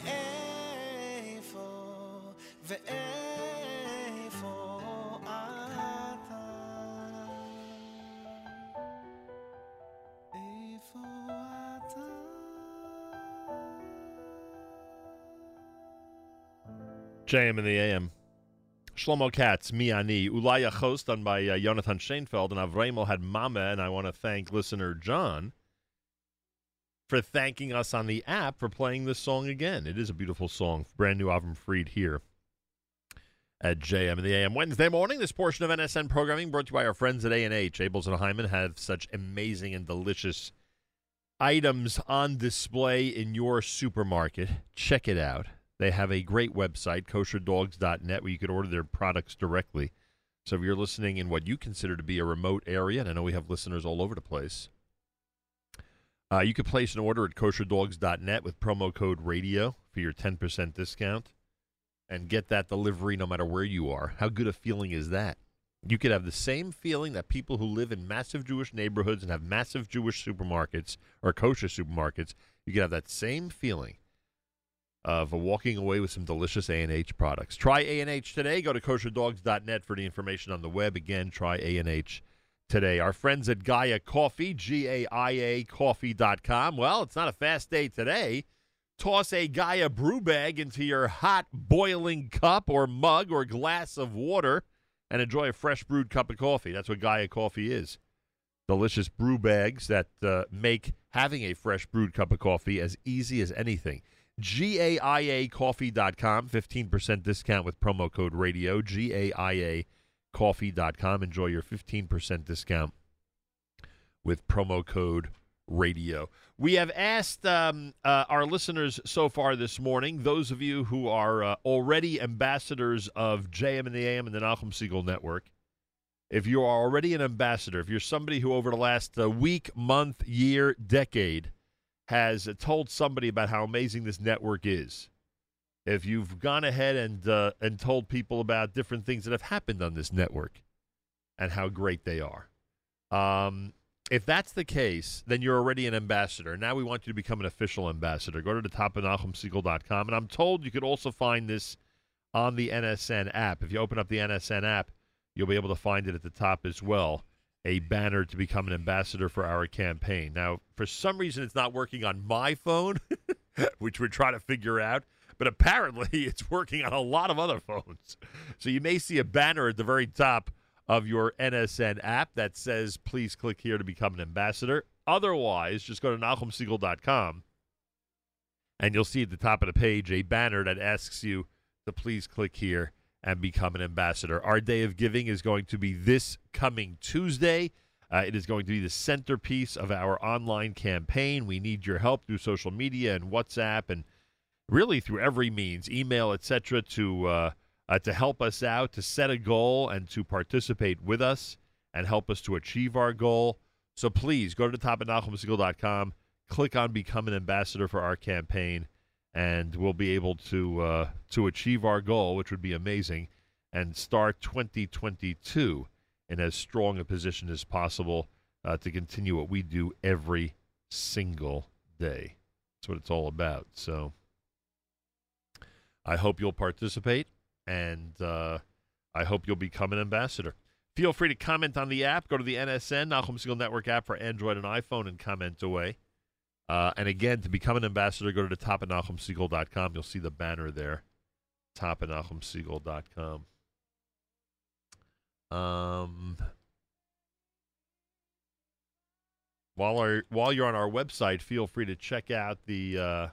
ואיפה, ואיפה אתה? איפה אתה? JM in the AM. Shlomo Katz, Miani, Ulaya Chos, done by uh, Jonathan Schoenfeld, and Avremel had Mama, and I want to thank listener John for thanking us on the app for playing this song again. It is a beautiful song. Brand new album Freed here at JM in the AM. Wednesday morning, this portion of NSN programming brought to you by our friends at A&H. Abeles and Heymann have such amazing and delicious items on display in your supermarket. Check it out. They have a great website, kosherdogs.net, where you can order their products directly. So if you're listening in what you consider to be a remote area, and I know we have listeners all over the place, uh, you can place an order at kosherdogs.net with promo code radio for your 10% discount and get that delivery no matter where you are. How good a feeling is that? You could have the same feeling that people who live in massive Jewish neighborhoods and have massive Jewish supermarkets or kosher supermarkets, you could have that same feeling of walking away with some delicious A&H products. Try A&H today. Go to kosherdogs.net for the information on the web. Again, try A&H today. Our friends at Gaia Coffee, G-A-I-A coffee.com. Well, it's not a fast day today. Toss a Gaia brew bag into your hot boiling cup or mug or glass of water and enjoy a fresh brewed cup of coffee. That's what Gaia Coffee is. Delicious brew bags that uh, make having a fresh brewed cup of coffee as easy as anything. G-A-I-A coffee.com, 15% discount with promo code radio, G-A-I-A coffee.com. Enjoy your 15% discount with promo code radio. We have asked um, uh, our listeners so far this morning, those of you who are uh, already ambassadors of JM in the AM and the Nachum Segal Network, if you are already an ambassador, if you're somebody who over the last uh, week, month, year, decade has told somebody about how amazing this network is, if you've gone ahead and uh, and told people about different things that have happened on this network and how great they are, um, if that's the case, then you're already an ambassador. Now we want you to become an official ambassador. Go to the top of NachumSegal.com. And I'm told you could also find this on the NSN app. If you open up the NSN app, you'll be able to find it at the top as well. A banner to become an ambassador for our campaign. Now, for some reason, it's not working on my phone, *laughs* which we're trying to figure out. But apparently, *laughs* it's working on a lot of other phones. So you may see a banner at the very top of your NSN app that says, please click here to become an ambassador. Otherwise, just go to NachumSegal.com and you'll see at the top of the page a banner that asks you to please click here and become an ambassador. Our day of giving is going to be this coming Tuesday. Uh, it is going to be the centerpiece of our online campaign. We need your help through social media and WhatsApp and really through every means, email, etc., to uh, uh, to help us out, to set a goal, and to participate with us and help us to achieve our goal. So please go to the top of NachumSegal.com, click on Become an Ambassador for our campaign, and we'll be able to uh, to achieve our goal, which would be amazing, and start 2022 in as strong a position as possible uh, to continue what we do every single day. That's what it's all about. So I hope you'll participate and uh, I hope you'll become an ambassador. Feel free to comment on the app. Go to the NSN, Nachum Segal Network app for Android and iPhone and comment away. Uh, and again, to become an ambassador, go to the top of NachumSegal.com. You'll see the banner there, top of NachumSegal.com. Um, while, our, while you're on our website, feel free to check out the... Uh,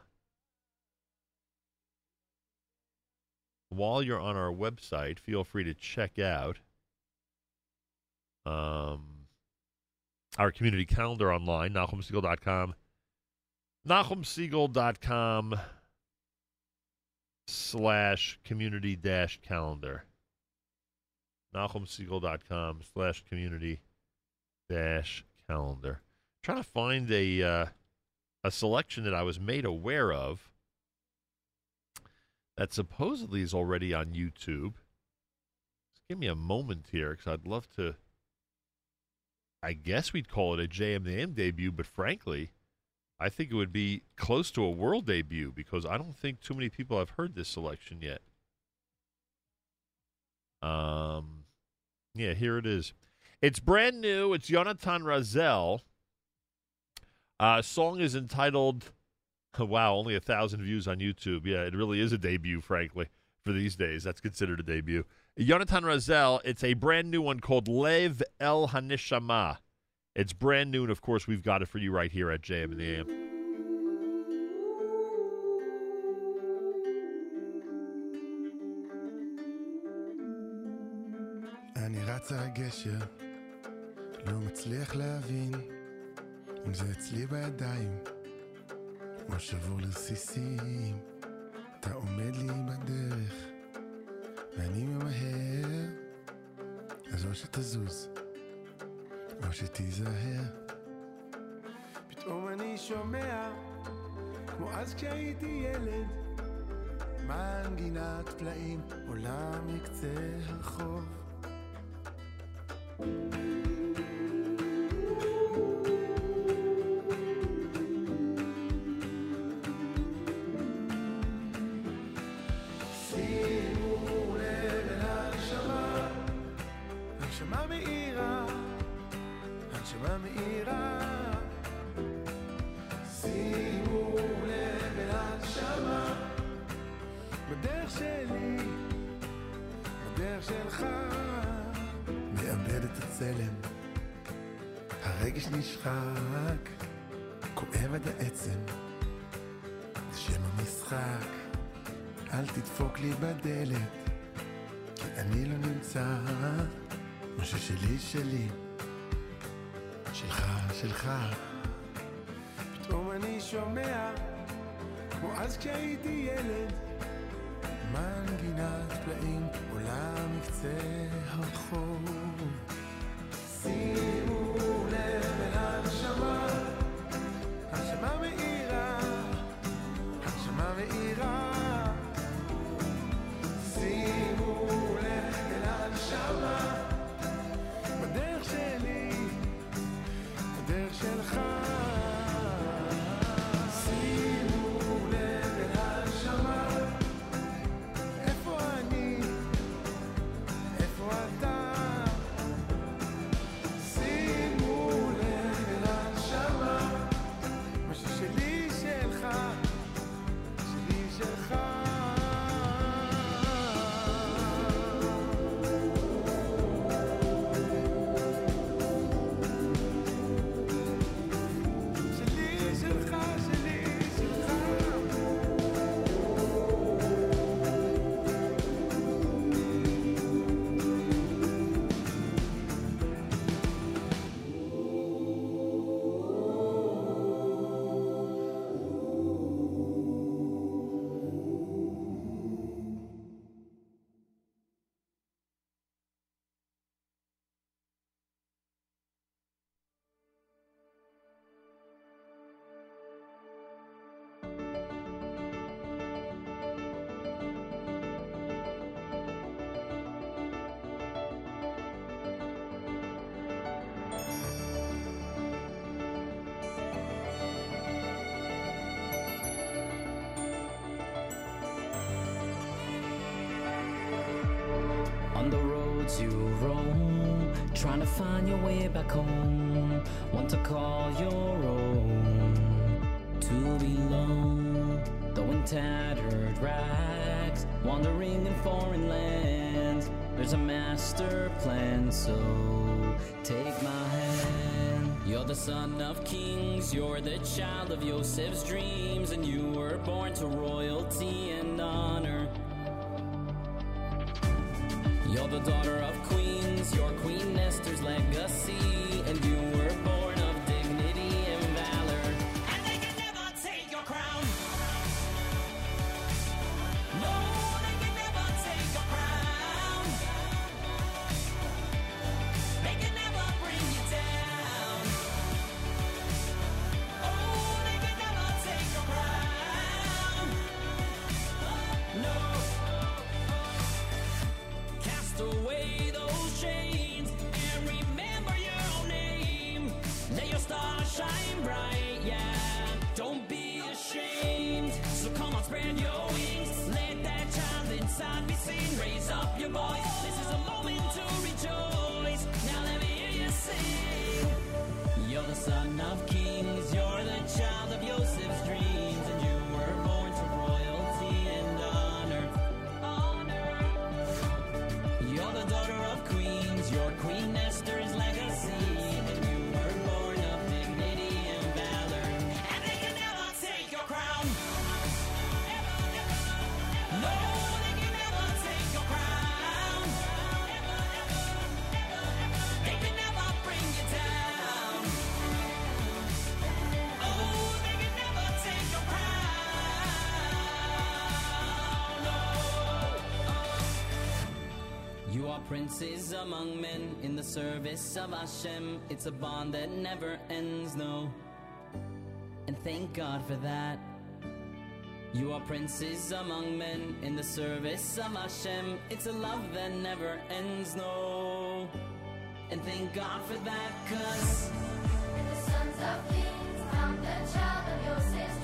while you're on our website, feel free to check out um, our community calendar online, NachumSegal.com. NachumSegal.com slash community dash calendar. NachumSegal.com slash community dash calendar. trying to find a uh, a selection that I was made aware of that supposedly is already on YouTube. Just give me a moment here because I'd love to. I guess we'd call it a JMAM debut, but frankly, I think it would be close to a world debut because I don't think too many people have heard this selection yet. Um, yeah, here it is. It's brand new. It's Jonathan Razel. Uh, song is entitled Wow, only a thousand views on YouTube. Yeah, it really is a debut, frankly, for these days. That's considered a debut. Jonathan Razel. It's a brand new one called Lev El Hanishama. It's brand new, and of course, we've got it for you right here at JM and the AM. אני רץ על הגשר, לא מצליח להבין אם זה אצלי בידיים או שבור לרסיסים. אתה עומד לי בדרך ואני ממהר, אז או שתזוז או שתיזהר. פתאום אני שומע, כמו אז כשהייתי ילד, מנגינת פלאים עולה מקצה הרחוב. Find your way back home. Want to call your own, to belong. Though in tattered rags, wandering in foreign lands, there's a master plan, so take my hand. You're the son of kings, you're the child of Yosef's dreams, and you were born to royalty and honor. You're the daughter of queens, you're Queen Esther's legacy, and you were This is a moment to rejoice. Now let me hear you sing. You're the son of kings. You're the child of Joseph's dreams. Princes among men in the service of Hashem. It's a bond that never ends, no. And thank God for that. You are princes among men in the service of Hashem. It's a love that never ends, no. And thank God for that, cause The sons of kings found the child of Joseph's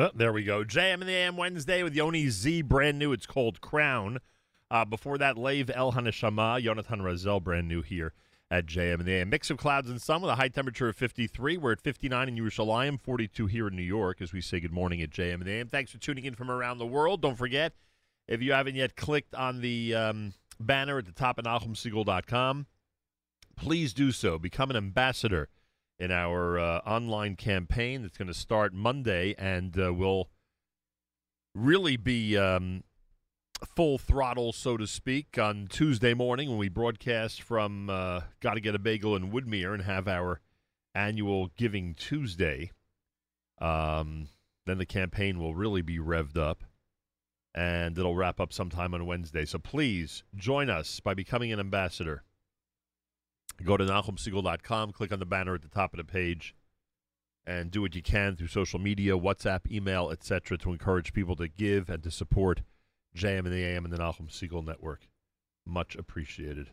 Oh, there we go. JM in the AM Wednesday with Yoni Z, brand new. It's called Crown. Uh, before that, Lave El Haneshama, Jonathan Razel, brand new here at JM in the AM. Mix of clouds and sun with a high temperature of 53. We're at 59 in Yerushalayim, 42 here in New York as we say good morning at JM in the AM. Thanks for tuning in from around the world. Don't forget, if you haven't yet clicked on the um, banner at the top of NachumSegal.com, please do so. Become an ambassador in our uh, online campaign that's going to start Monday and uh, will really be um, full throttle, so to speak, on Tuesday morning when we broadcast from uh, Gotta Get a Bagel in Woodmere and have our annual Giving Tuesday. Um, then the campaign will really be revved up and it'll wrap up sometime on Wednesday. So please join us by becoming an ambassador. Go to NachumSegal.com, click on the banner at the top of the page, and do what you can through social media, WhatsApp, email, etc., to encourage people to give and to support JM in the AM and the Nachum Segal Network. Much appreciated.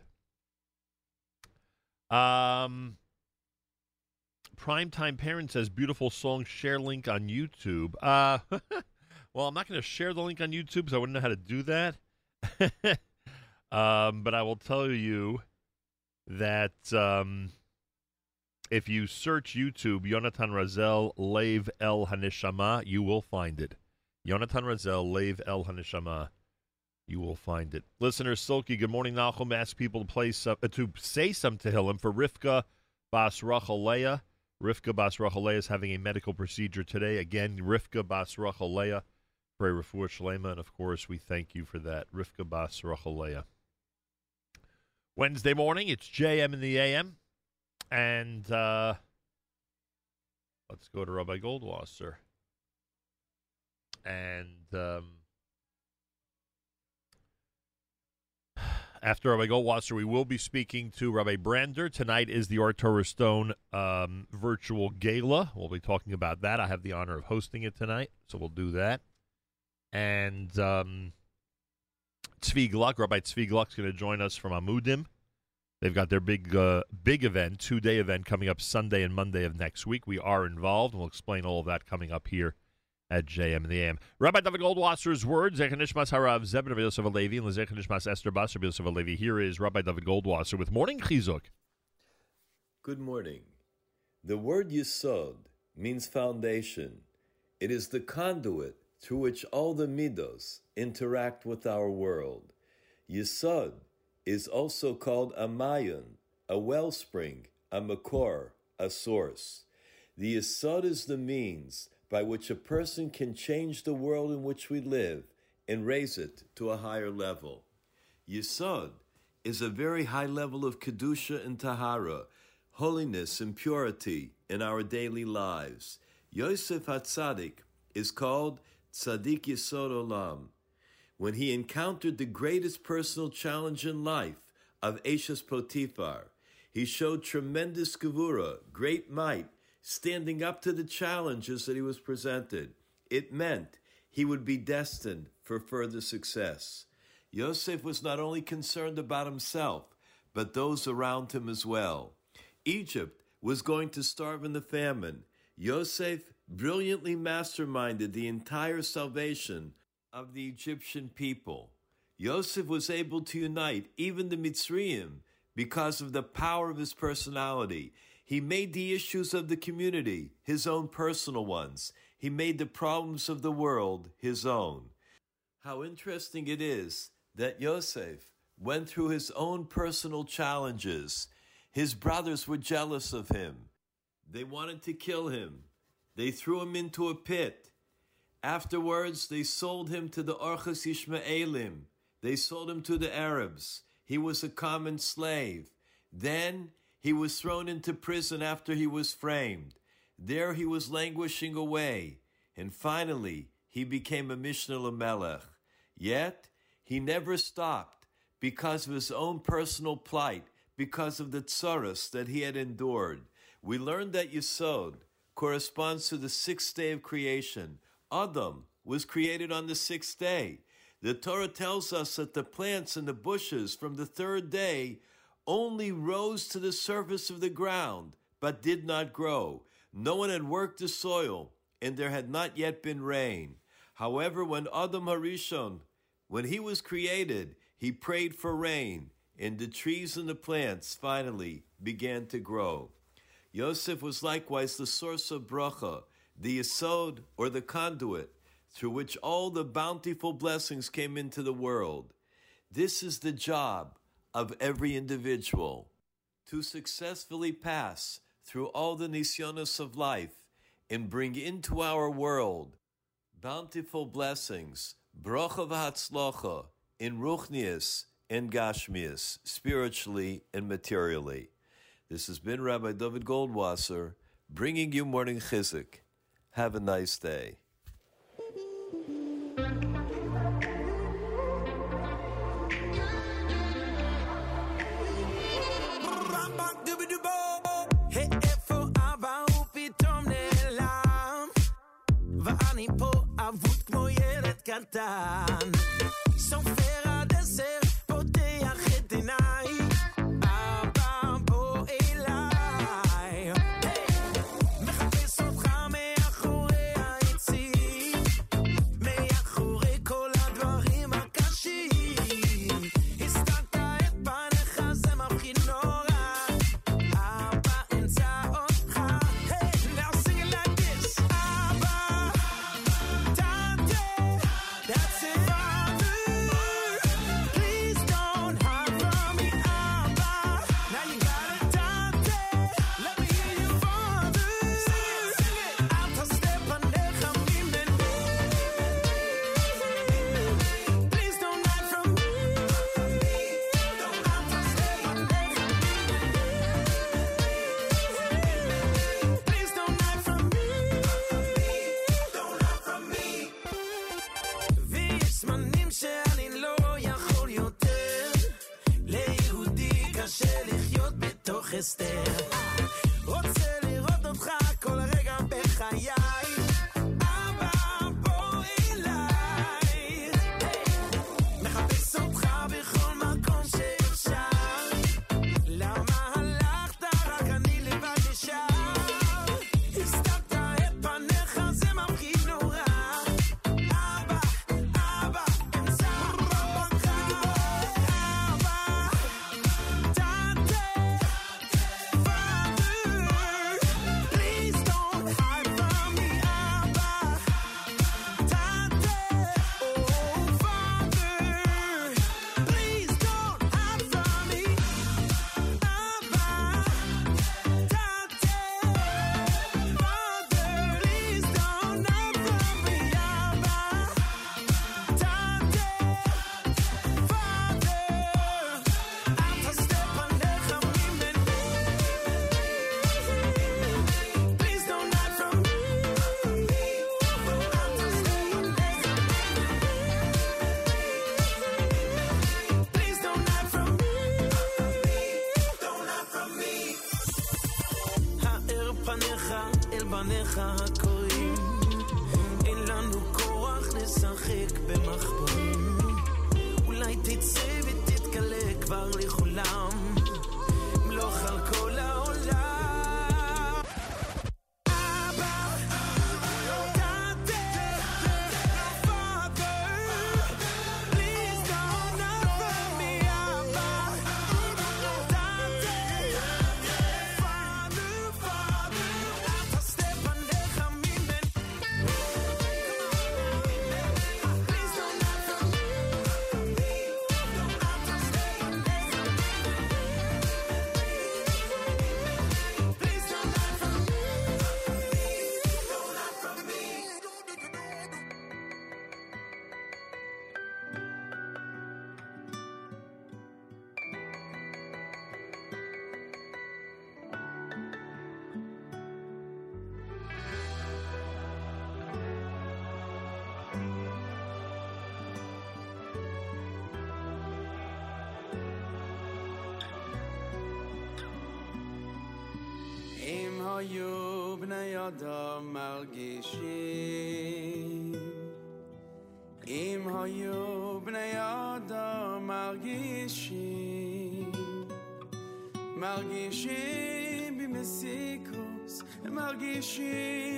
Um, Primetime Parent says, beautiful song, share link on YouTube. Uh, *laughs* well, I'm not going to share the link on YouTube because I wouldn't know how to do that. *laughs* um, but I will tell you that um, if you search YouTube, Yonatan Razel, Lave El Hanishama, you will find it. Yonatan Razel, Lave El Hanishama, you will find it. Listener Silky, good morning. Nahum ask people to play some, uh, to say some Tehillim for Rivka Bas Rachaleah. Rivka Bas Rachaleah is having a medical procedure today. Again, Rivka Bas Rachaleah for a refuah shlema, and of course, we thank you for that. Rivka Bas Rachaleah. Wednesday morning, it's JM in the AM. And uh, let's go to Rabbi Goldwasser. And um, *sighs* after Rabbi Goldwasser, we will be speaking to Rabbi Brander. Tonight is the Ohr Torah Stone um, virtual gala. We'll be talking about that. I have the honor of hosting it tonight, so we'll do that. And um, Zvi Gluck, Rabbi Zvi Gluck, is going to join us from Amudim. They've got their big, uh, big event, two-day event coming up Sunday and Monday of next week. We are involved, and we'll explain all of that coming up here at JM in the AM. Rabbi David Goldwasser's words, Zechanishmas Harav Zebin of Yosef Alevi, and Zechanishmas Esther Bas Yosef Alevi. Here is Rabbi David Goldwasser with Morning Chizuk. Good morning. The word Yisod means foundation. It is the conduit through which all the midos interact with our world. Yisod is also called a mayan, a wellspring, a makor, a source. The Yisod is the means by which a person can change the world in which we live and raise it to a higher level. Yisod is a very high level of Kedusha and Tahara, holiness and purity in our daily lives. Yosef HaTzadik is called Tzadik Yisod Olam. When he encountered the greatest personal challenge in life of Eshes Potiphar, he showed tremendous gevura, great might, standing up to the challenges that he was presented. It meant he would be destined for further success. Yosef was not only concerned about himself, but those around him as well. Egypt was going to starve in the famine. Yosef brilliantly masterminded the entire salvation of the Egyptian people. Yosef was able to unite even the Mitzrayim because of the power of his personality. He made the issues of the community his own personal ones. He made the problems of the world his own. How interesting it is that Yosef went through his own personal challenges. His brothers were jealous of him. They wanted to kill him. They threw him into a pit. Afterwards, they sold him to the Orchas Ishmaelim. They sold him to the Arabs. He was a common slave. Then he was thrown into prison after he was framed. There he was languishing away. And finally, he became a Mishneh Lamelech. Yet, he never stopped because of his own personal plight, because of the tsaras that he had endured. We learned that Yisod corresponds to the sixth day of creation. Adam was created on the sixth day. The Torah tells us that the plants and the bushes from the third day only rose to the surface of the ground, but did not grow. No one had worked the soil, and there had not yet been rain. However, when Adam Harishon, when he was created, he prayed for rain, and the trees and the plants finally began to grow. Yosef was likewise the source of bracha, the yesod or the conduit through which all the bountiful blessings came into the world. This is the job of every individual to successfully pass through all the nisyonos of life and bring into our world bountiful blessings, bracha v'hatzlacha, in ruchnias and gashmias, spiritually and materially. This has been Rabbi David Goldwasser bringing you morning chizuk. Have a nice day. איפה אבא הוא פתאום נעלם ואני פה אבוד כמו ילד קטן סופר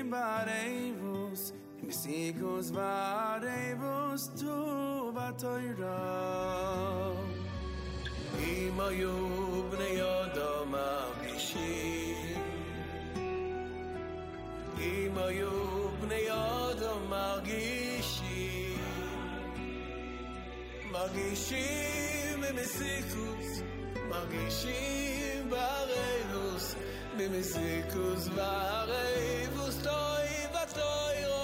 barevos mis hijos bareivos. tu batoira. Ima yubne yadama mishim ima yubne yadama gishim magishim mesikus magishim barevos. mi mi sikus vare vu stoi vu stoi ro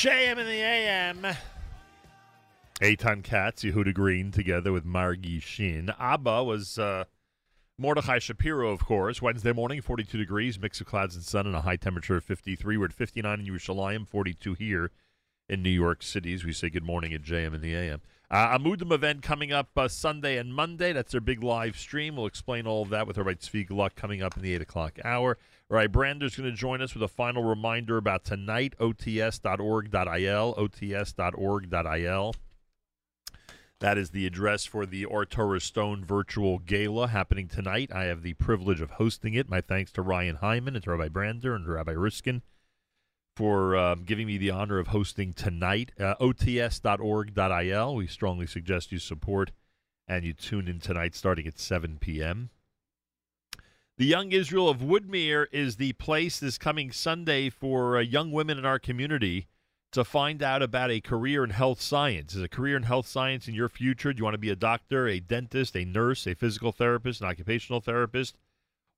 JM in the AM. Eitan Katz, Yehuda Green, together with Margie Shin. Abba was uh, Mordechai Shapiro, of course. Wednesday morning, 42 degrees, mix of clouds and sun, and a high temperature of 53. We're at 59 in Yerushalayim, 42 here in New York City. As we say good morning at JM in the AM. Uh, Amudim event coming up uh, Sunday and Monday. That's their big live stream. We'll explain all of that with Rabbi Zvi Gluck coming up in the 8 o'clock hour. All right, Brander's going to join us with a final reminder about tonight, ots.org.il, ots.org.il. That is the address for the Ohr Torah Stone virtual gala happening tonight. I have the privilege of hosting it. My thanks to Ryan Hyman and to Rabbi Brander and to Rabbi Riskin for um, giving me the honor of hosting tonight. Uh, OTS.org.il. We strongly suggest you support and you tune in tonight starting at 7 p.m. The Young Israel of Woodmere is the place this coming Sunday for uh, young women in our community to find out about a career in health science. Is a career in health science in your future? Do you want to be a doctor, a dentist, a nurse, a physical therapist, an occupational therapist?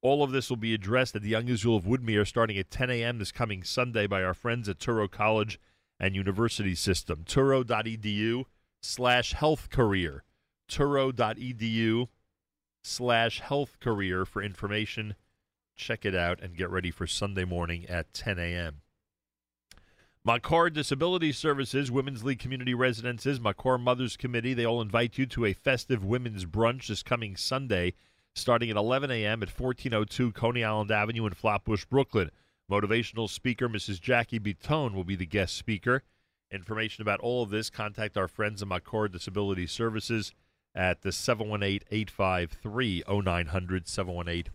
All of this will be addressed at the Israel of Woodmere starting at 10 a.m. this coming Sunday by our friends at Touro College and University System. Touro.edu slash health career. Touro.edu slash health career for information. Check it out and get ready for Sunday morning at 10 a.m. Makor Disability Services, Women's League Community Residences, Makor Mothers Committee, they all invite you to a festive women's brunch this coming Sunday starting at 11 a.m. at 1402 Coney Island Avenue in Flatbush, Brooklyn. Motivational speaker Mrs. Jackie Bitone will be the guest speaker. Information about all of this, contact our friends at Makor Disability Services at the 718-853-0900,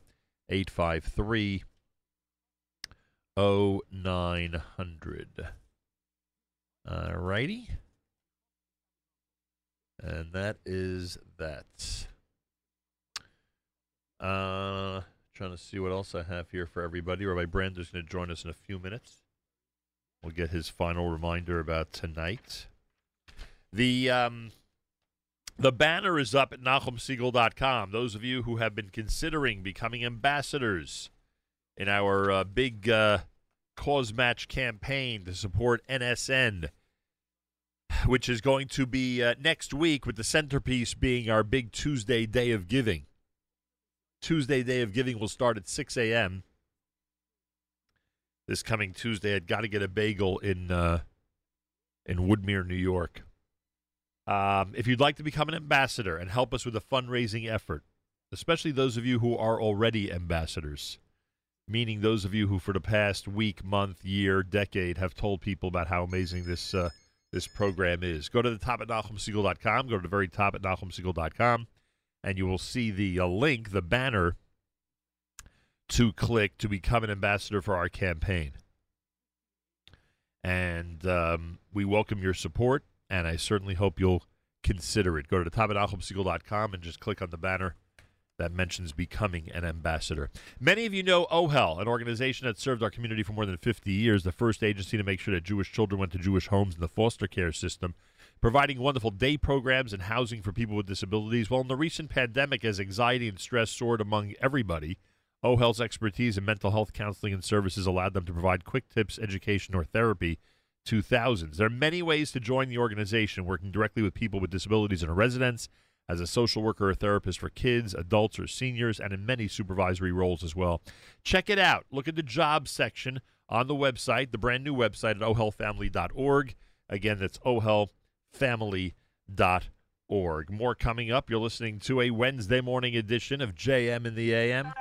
718-853 0900. All righty. And that is that. Uh, trying to see what else I have here for everybody. Rabbi Brander's going to join us in a few minutes. We'll get his final reminder about tonight. The um, the banner is up at NachumSegal.com. Those of you who have been considering becoming ambassadors in our uh, big uh, CauseMatch campaign to support NSN, which is going to be uh, next week, with the centerpiece being our big Tuesday Day of Giving. Tuesday Day of Giving will start at 6 a.m. This coming Tuesday, I'd Gotta Get a Bagel in uh, in Woodmere, New York. Um, if you'd like to become an ambassador and help us with a fundraising effort, especially those of you who are already ambassadors, meaning those of you who for the past week, month, year, decade have told people about how amazing this uh, this program is. Go to the top at NachumSegal.com. Go to the very top at NachumSegal.com, and you will see the uh, link, the banner, to click to become an ambassador for our campaign. And um, we welcome your support, and I certainly hope you'll consider it. Go to the and just click on the banner that mentions becoming an ambassador. Many of you know OHEL, an organization that served our community for more than 50 years, the first agency to make sure that Jewish children went to Jewish homes in the foster care system, providing wonderful day programs and housing for people with disabilities. Well, in the recent pandemic, as anxiety and stress soared among everybody, OHEL's expertise in mental health counseling and services allowed them to provide quick tips, education, or therapy to thousands. There are many ways to join the organization, working directly with people with disabilities in a residence, as a social worker or therapist for kids, adults, or seniors, and in many supervisory roles as well. Check it out. Look at the jobs section on the website, the brand new website at ohelfamily.org. Again, that's ohelfamily.org. More coming up. You're listening to a Wednesday morning edition of JM in the AM.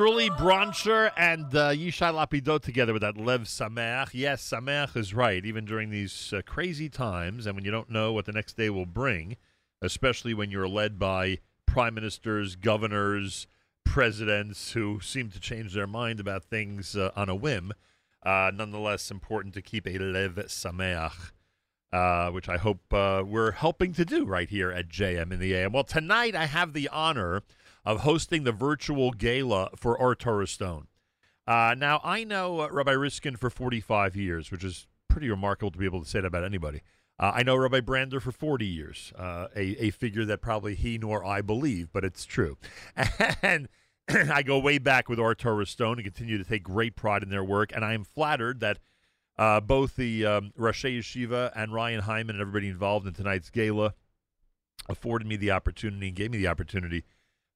Sruli Broncher and uh, Yishai Lapidot together with that Lev Sameach. Yes, Sameach is right, even during these uh, crazy times and when you don't know what the next day will bring, especially when you're led by prime ministers, governors, presidents who seem to change their mind about things uh, on a whim. Uh, nonetheless, important to keep a Lev Sameach uh, which I hope uh, we're helping to do right here at JM in the AM. Well, tonight I have the honor of hosting the virtual gala for Ohr Torah Stone. Uh, now, I know uh, Rabbi Riskin for 45 years, which is pretty remarkable to be able to say that about anybody. Uh, I know Rabbi Brander for 40 years, uh, a, a figure that probably he nor I believe, but it's true. *laughs* And *clears throat* I go way back with Ohr Torah Stone and continue to take great pride in their work. And I am flattered that uh, both the um, Rosh Yeshiva and Ryan Hyman and everybody involved in tonight's gala afforded me the opportunity and gave me the opportunity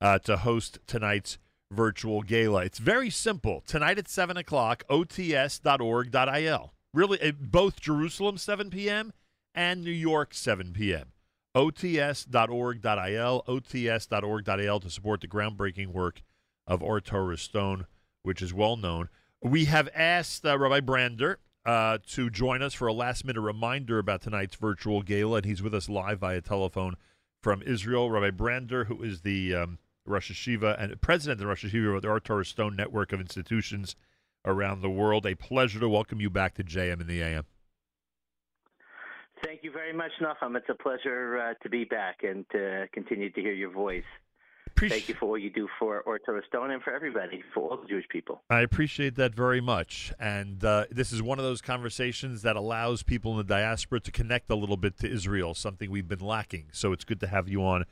uh, to host tonight's virtual gala. It's very simple. Tonight at 7 o'clock, ots.org.il. Really, uh, both Jerusalem 7 p.m. and New York 7 p.m. ots.org.il, ots.org.il to support the groundbreaking work of Ohr Torah Stone, which is well known. We have asked uh, Rabbi Brander uh, to join us for a last minute reminder about tonight's virtual gala, and he's with us live via telephone from Israel. Rabbi Brander, who is the um, Rosh HaYeshiva and president of the Rosh Hashiva of the Torah Stone network of institutions around the world. A pleasure to welcome you back to JM in the AM. Thank you very much, Nachum. It's a pleasure uh, to be back and to continue to hear your voice. Thank you for all you do for Ohr Torah Stone and for everybody, for all the Jewish people. I appreciate that very much. And uh, this is one of those conversations that allows people in the diaspora to connect a little bit to Israel, something we've been lacking. So it's good to have you on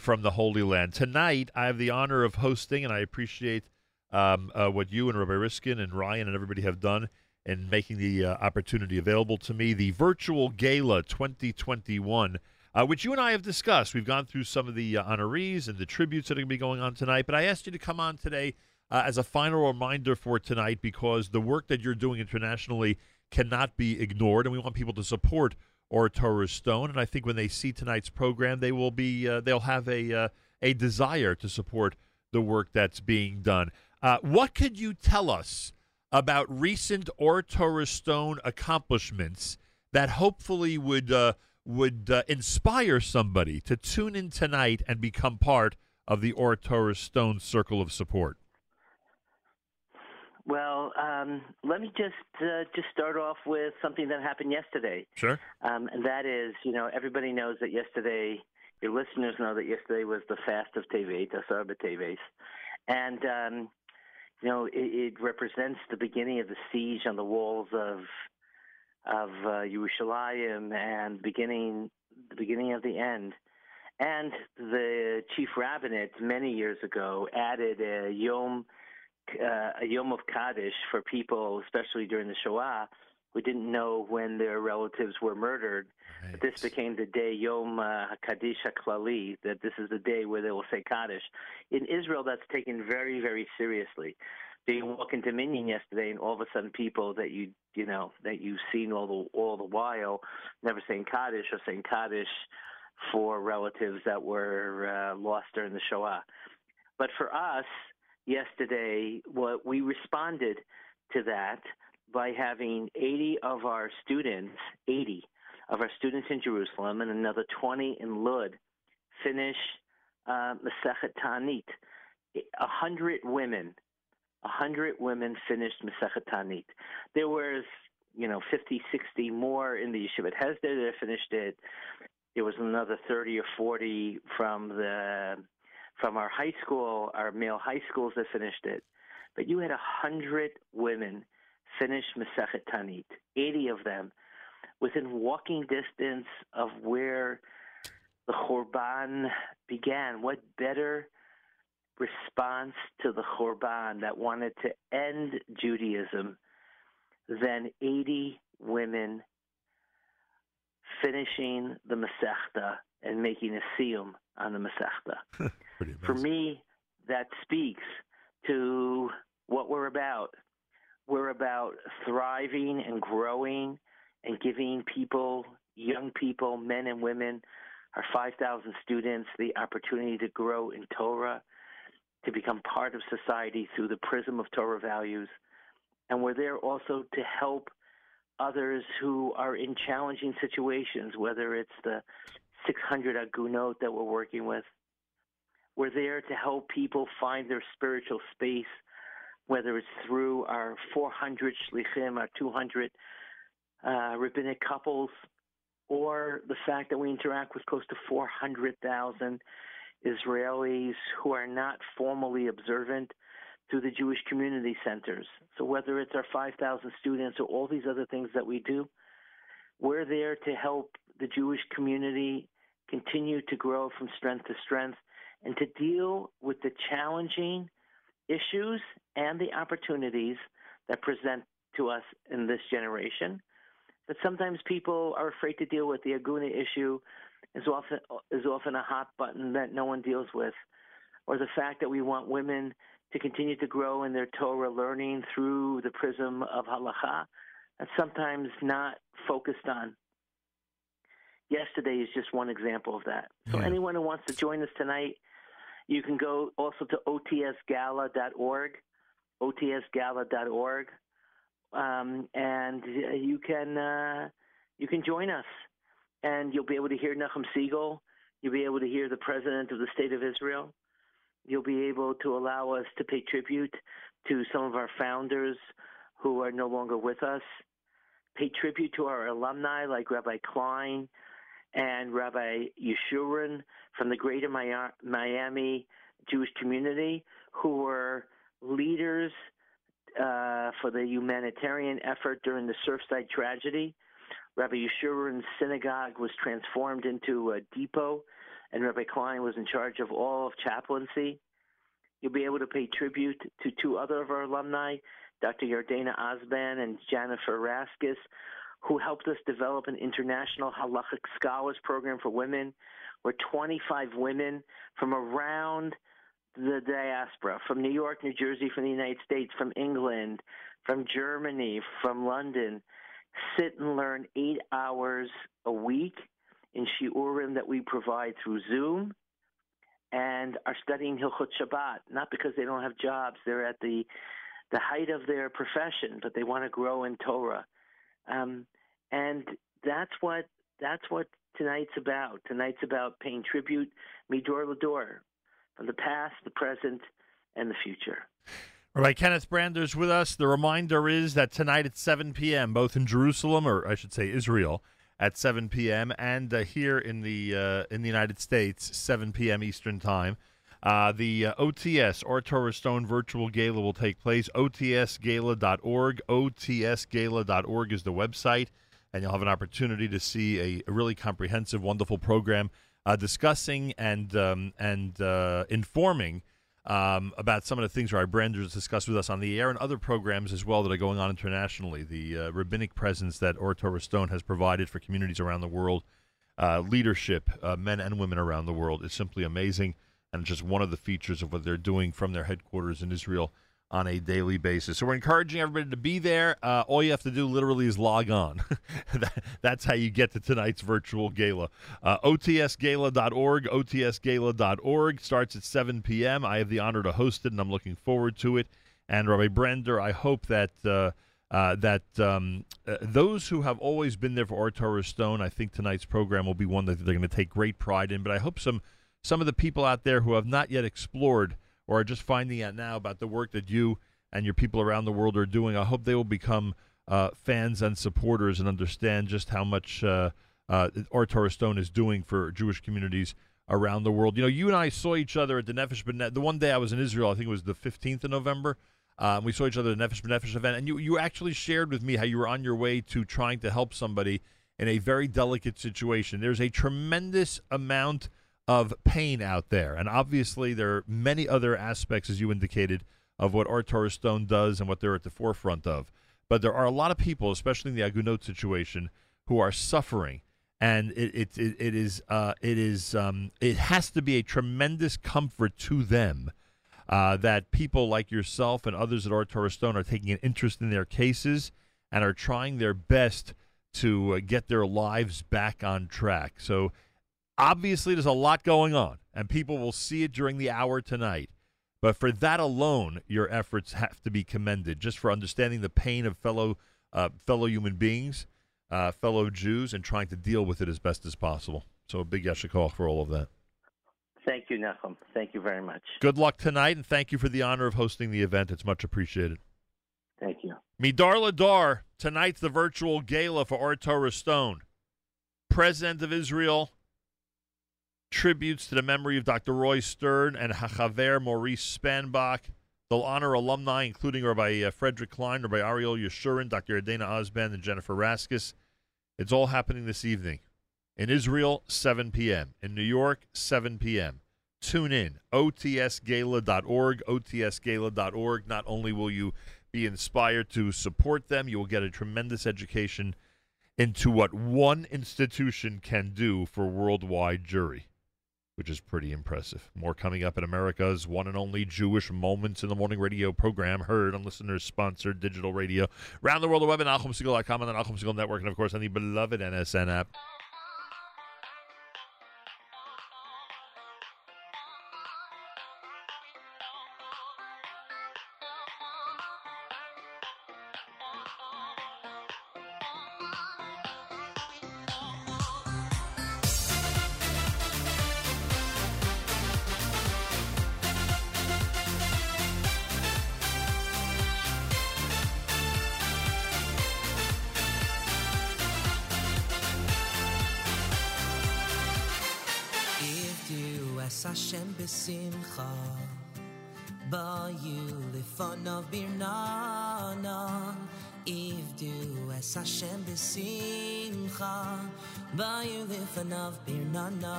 from the Holy Land. Tonight, I have the honor of hosting, and I appreciate um, uh, what you and Rabbi Riskin and Ryan and everybody have done in making the uh, opportunity available to me. The Virtual Gala 2021 uh, which you and I have discussed. We've gone through some of the uh, honorees and the tributes that are going to be going on tonight. But I asked you to come on today uh, as a final reminder for tonight because the work that you're doing internationally cannot be ignored, and we want people to support Ohr Torah Stone. And I think when they see tonight's program, they will be uh, they'll have a uh, a desire to support the work that's being done. Uh, what could you tell us about recent Ohr Torah Stone accomplishments that hopefully would uh, would uh, inspire somebody to tune in tonight and become part of the Ohr Torah Stone circle of support? Well, um, let me just uh, just start off with something that happened yesterday. Sure. Um, and that is, you know, everybody knows that yesterday, your listeners know that yesterday was the fast of Tevet, Asar Teves, and um, you know, it, it represents the beginning of the siege on the walls of of uh, Yerushalayim and beginning the beginning of the end. And the chief rabbinate many years ago added a yom uh, a yom of Kaddish for people, especially during the Shoah, who didn't know when their relatives were murdered. But this became the day Yom uh, Kaddish HaKlali, that this is the day where they will say Kaddish. In Israel, that's taken very, very seriously. So you walk into Minyan yesterday, and all of a sudden, people that you you know that you've seen all the all the while, never saying Kaddish or saying Kaddish for relatives that were uh, lost during the Shoah. But for us, yesterday, what we responded to that by having 80 of our students, 80 of our students in Jerusalem, and another 20 in Lud, finish uh, Masechet Taanit. A hundred women, a hundred women finished Masechet Taanit. There was, you know, 50, 60 more in the Yeshivat Hesder that finished it. There was another 30 or 40 from the from our high school, our male high schools that finished it. But you had a hundred women finish Masechet Taanit, 80 of them, within walking distance of where the Chorban began. What better response to the Chorban that wanted to end Judaism than 80 women finishing the Masechta and making a siyum on the Masechta. *laughs* For me, that speaks to what we're about. We're about thriving and growing and giving people, young people, men and women, our 5,000 students, the opportunity to grow in Torah, to become part of society through the prism of Torah values. And we're there also to help others who are in challenging situations, whether it's the 600 agunot that we're working with. We're there to help people find their spiritual space, whether it's through our 400 shlichim, our 200 uh, rabbinic couples, or the fact that we interact with close to 400,000 Israelis who are not formally observant through the Jewish community centers. So whether it's our 5,000 students or all these other things that we do, we're there to help the Jewish community continue to grow from strength to strength and to deal with the challenging issues and the opportunities that present to us in this generation. But sometimes people are afraid to deal with the Aguna issue is often is often a hot button that no one deals with, or the fact that we want women to continue to grow in their Torah learning through the prism of halacha. That's sometimes not focused on. Yesterday is just one example of that. So anyone who wants to join us tonight, you can go also to otsgala.org, otsgala.org, um, and you can uh, you can join us, and you'll be able to hear Nachum Segal. You'll be able to hear the president of the state of Israel. You'll be able to allow us to pay tribute to some of our founders who are no longer with us. Pay tribute to our alumni like Rabbi Klein and Rabbi Yeshurun from the Greater Miami Jewish community, who were leaders uh, for the humanitarian effort during the Surfside tragedy. Rabbi Yeshurun's synagogue was transformed into a depot, and Rabbi Klein was in charge of all of chaplaincy. You'll be able to pay tribute to two other of our alumni, Dr. Yardena Osban and Jennifer Raskis, who helped us develop an international halachic scholars program for women, where 25 women from around the diaspora, from New York, New Jersey, from the United States, from England, from Germany, from London, sit and learn eight hours a week in shiurim that we provide through Zoom, and are studying Hilchot Shabbat. Not because they don't have jobs; they're at the the height of their profession, but they want to grow in Torah. Um, and that's what that's what tonight's about. Tonight's about paying tribute, midor lador, from the past, the present, and the future. Rabbi Kenneth Brander's with us. The reminder is that tonight at 7 p.m., both in Jerusalem, or I should say Israel, at 7 p.m., and uh, here in the uh, in the United States, 7 p.m. Eastern Time, uh, the uh, OTS Torah Stone Virtual Gala will take place. OTSGala.org. OTSGala.org is the website, and you'll have an opportunity to see a, a really comprehensive, wonderful program uh, discussing and um, and uh, informing um, about some of the things Rav Brander has discussed with us on the air and other programs as well that are going on internationally. The uh, rabbinic presence that Ohr Torah Stone has provided for communities around the world, uh, leadership, men and women around the world, is simply amazing. And it's just one of the features of what they're doing from their headquarters in Israel on a daily basis. So we're encouraging everybody to be there. Uh, all you have to do literally is log on. *laughs* That- That's how you get to tonight's virtual gala. Uh, OTSGala.org, OTSGala.org starts at 7 p.m. I have the honor to host it, and I'm looking forward to it. And Rabbi Brander, I hope that uh, uh, that um, uh, those who have always been there for Ohr Torah Stone, I think tonight's program will be one that they're going to take great pride in. But I hope some some of the people out there who have not yet explored or are just finding out now about the work that you and your people around the world are doing, I hope they will become uh, fans and supporters and understand just how much uh, uh, Stone is doing for Jewish communities around the world. You know, you and I saw each other at the Nefesh B'Nefesh. The one day I was in Israel, I think it was the 15th of November. Um, we saw each other at the Nefesh B'Nefesh event, and you, you actually shared with me how you were on your way to trying to help somebody in a very delicate situation. There's a tremendous amount of pain out there, and obviously there are many other aspects, as you indicated, of what Ohr Torah Stone does and what they're at the forefront of. But there are a lot of people, especially in the Agunot situation, who are suffering, and it it, it, it is uh, it is um, it has to be a tremendous comfort to them uh, that people like yourself and others at Ohr Torah Stone are taking an interest in their cases and are trying their best to uh, get their lives back on track. So obviously, there's a lot going on, and people will see it during the hour tonight. But for that alone, your efforts have to be commended, just for understanding the pain of fellow uh, fellow human beings, uh, fellow Jews, and trying to deal with it as best as possible. So a big yashikol for all of that. Thank you, Nachum. Thank you very much. Good luck tonight, and thank you for the honor of hosting the event. It's much appreciated. Thank you. Midar Ladar, tonight's the virtual gala for Ohr Torah Stone. President of Israel, tributes to the memory of Dr. Roy Stern and Hachaver Maurice Spanbach. They'll honor alumni, including Rabbi uh, Frederick Klein, Rabbi Ariel Yeshurun, Dr. Adena Osband, and Jennifer Raskus. It's all happening this evening. In Israel, 7 p.m. In New York, 7 p.m. Tune in, otsgala.org, otsgala.org. Not only will you be inspired to support them, you will get a tremendous education into what one institution can do for worldwide Jewry, which is pretty impressive. More coming up in America's one and only Jewish Moments in the Morning radio program, heard on listeners sponsored digital radio. Around the world, the web at and the Nachum Network, and of course on the beloved NSN app. Besimcha Bayu lifanav birnana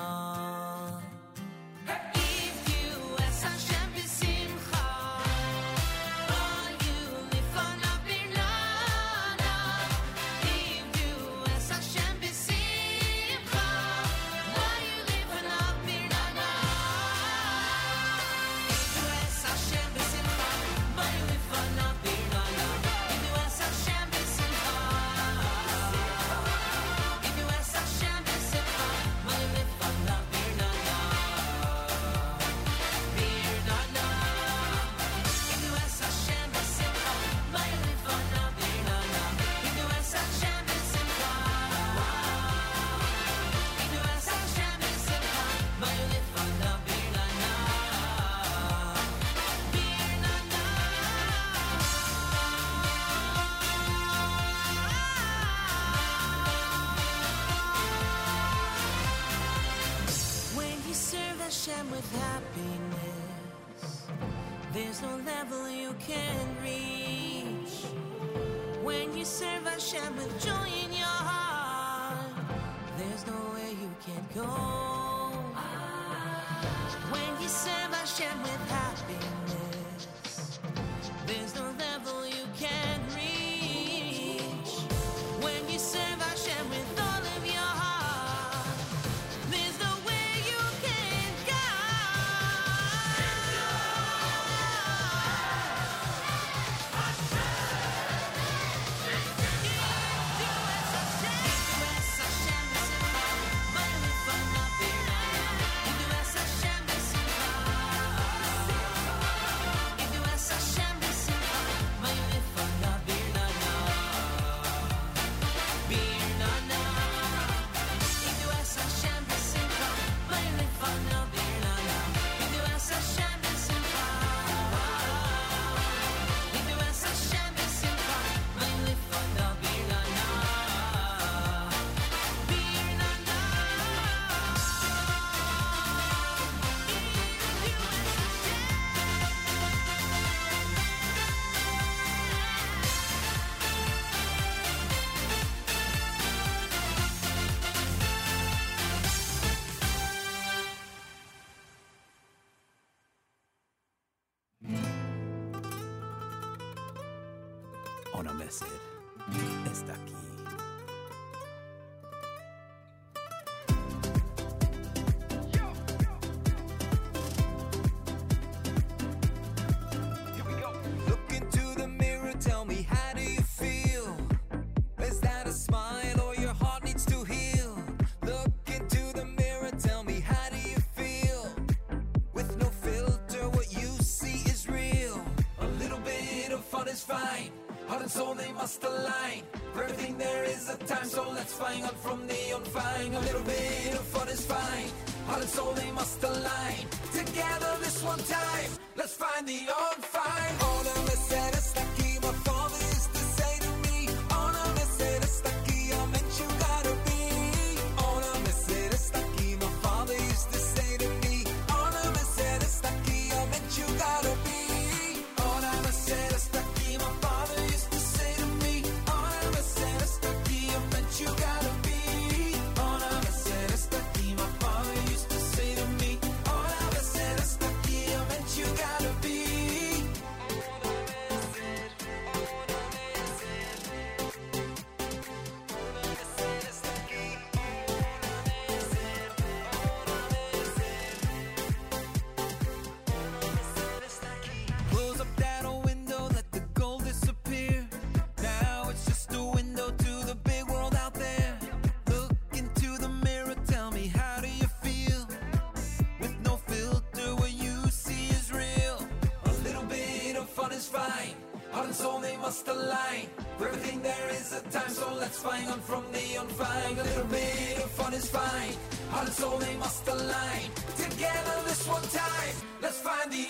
Ivdu serve Hashem with joy in your heart, there's no way you can't go. so they must line. Heart and soul, they must align. For everything there is a time, so let's find on from the flying. A little bit of fun is fine. Heart and soul, they must align. Together this one time, let's find the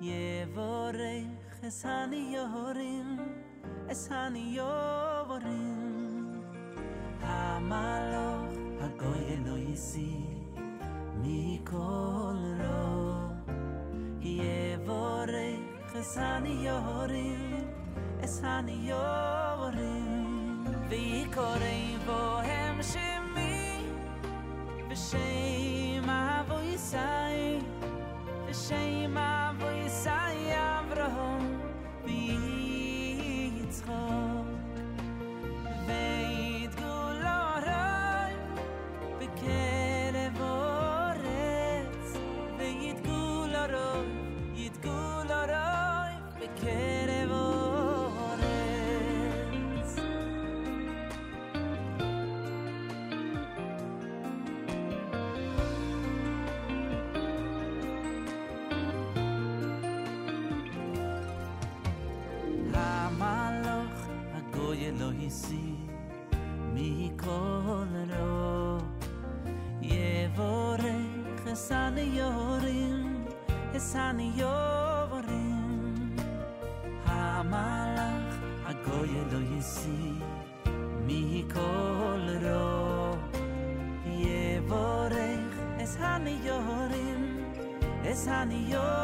Yevorech es hani yorim Es hani yorim Hamaloch hagoy eno yisi Mikol ro. Yevorech es hani yorim Es hani yorim Vikorei vohem shemi V'shem V'shem sani yovorim ha malach a goy lo yisi mi kol ro yevorech es han yorim es han yorim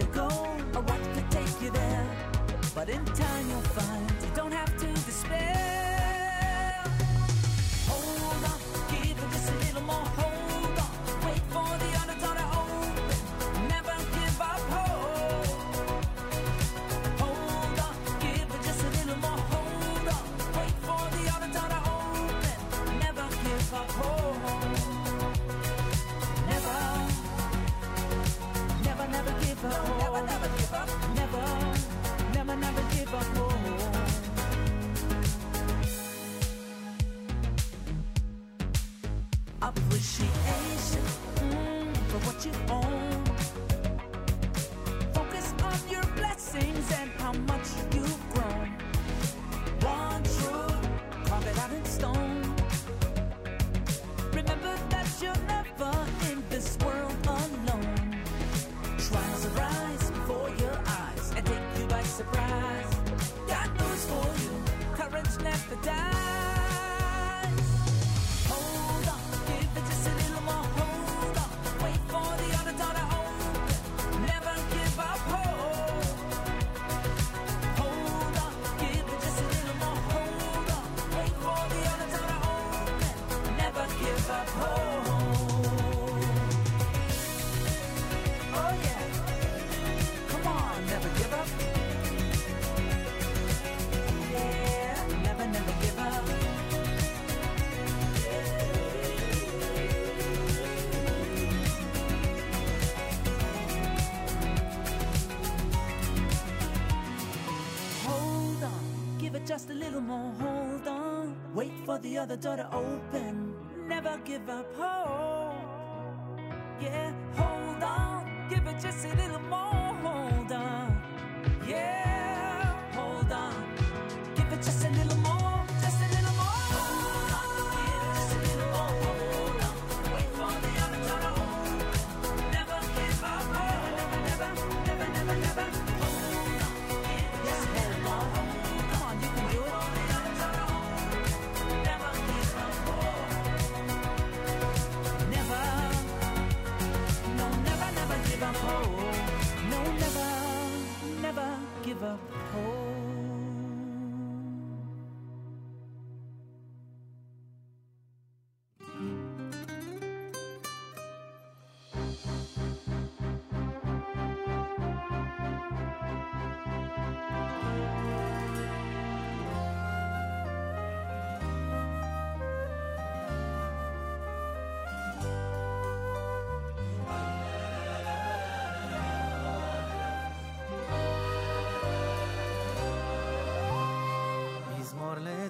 gotta go. for the other door to open. Never give up.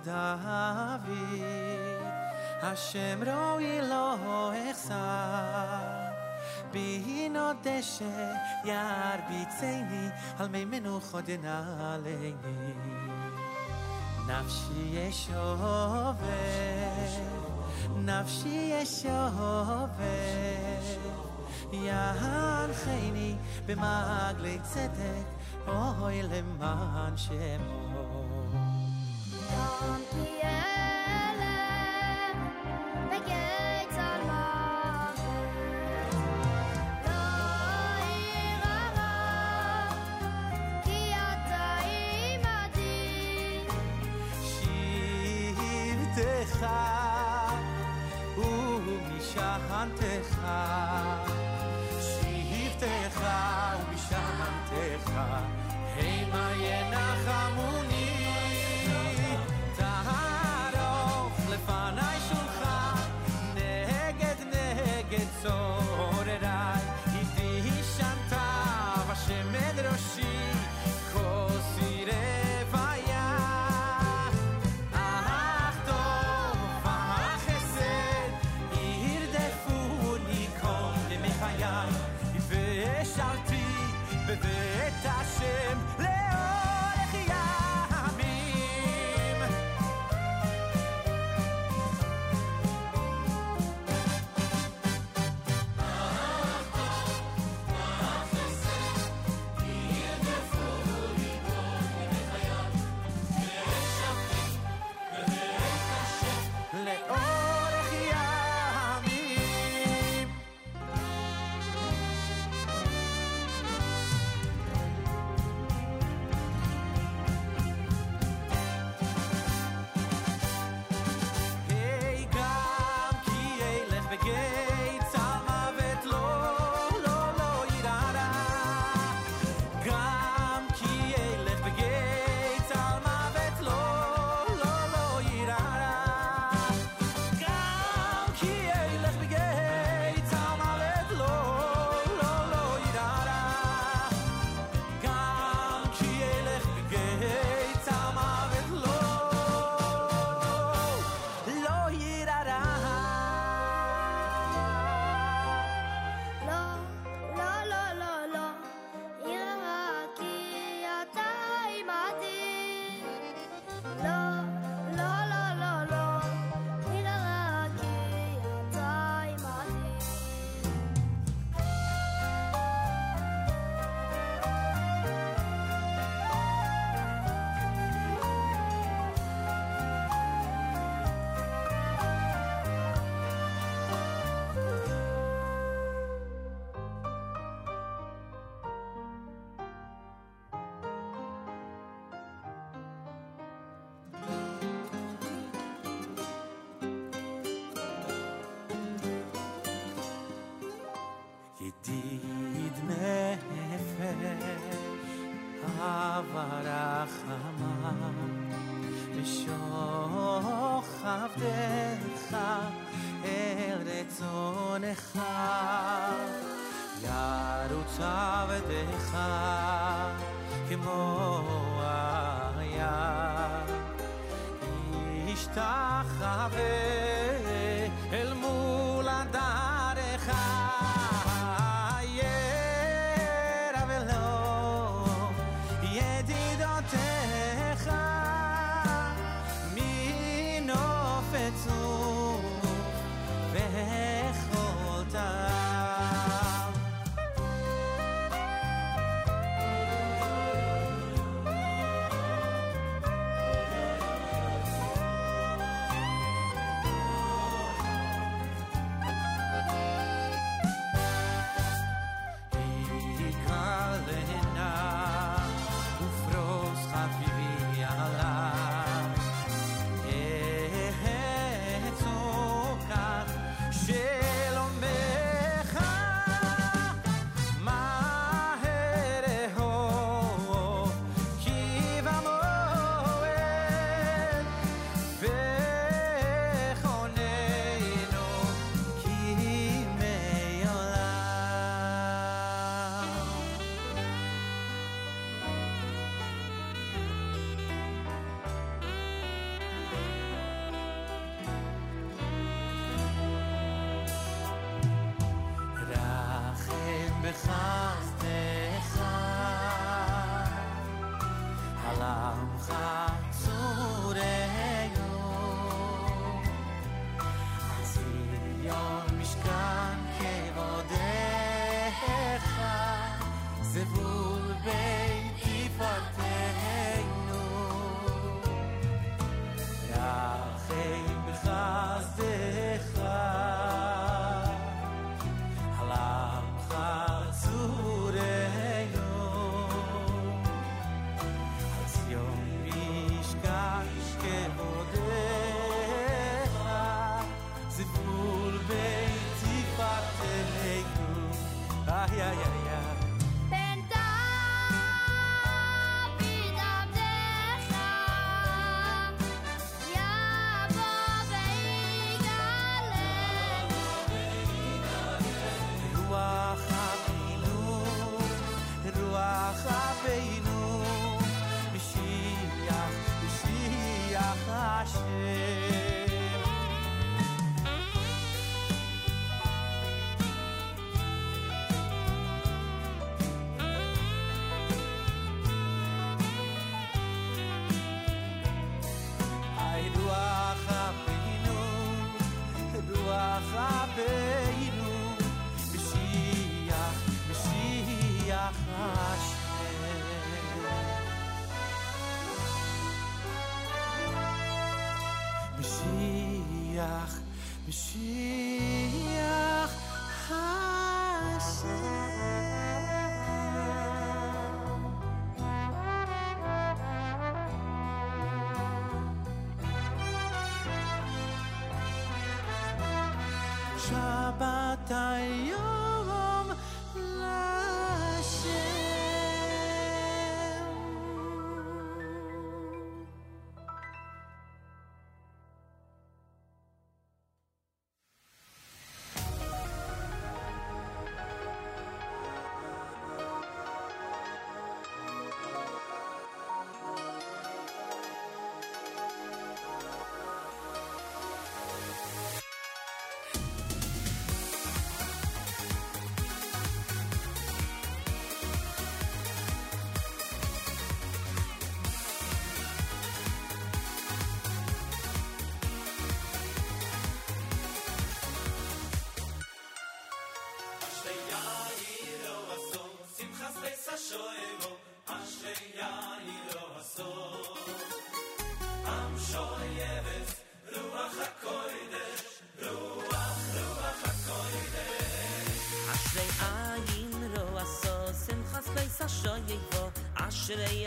David, Hashem roi lo echsa, bihino deshe yar bitzeini, al mei menucho dena leini. Nafshi yeshove, nafshi yeshove, yahan cheini, b'magli tzedek, oi leman shemove. משענתך, שבטך ומשענתך, המה ינחמוני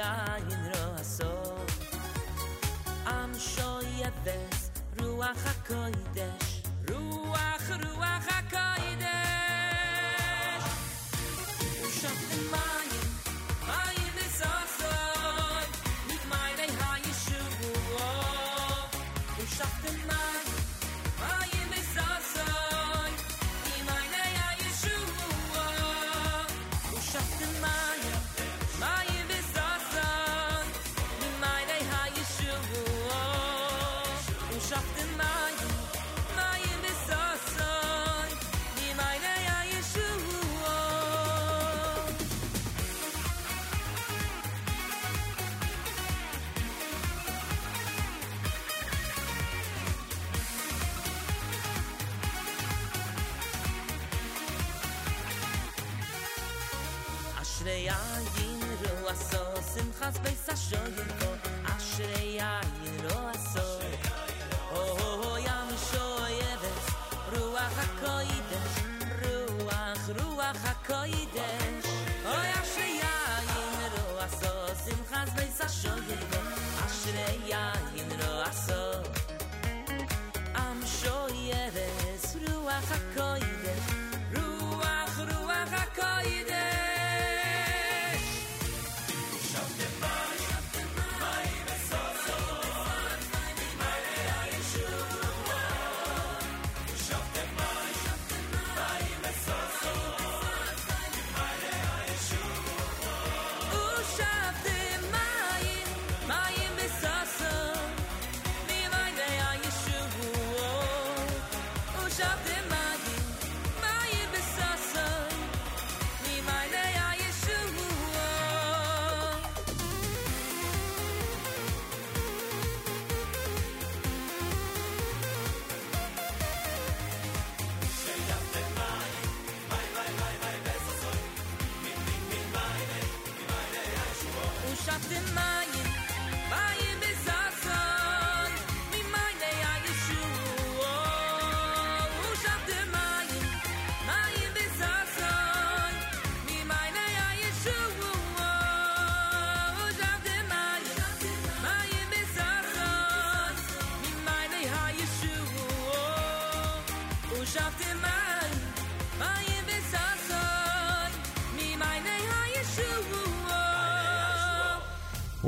yeah. יין רו עשו שמחס בייס השוין כה אשרי יין רו עשו הו ים שויבס רוח הקוידש רוח רוח הקוידש אוי אשרי יין רו עשו שמחס בייס השוין כה אשרי יין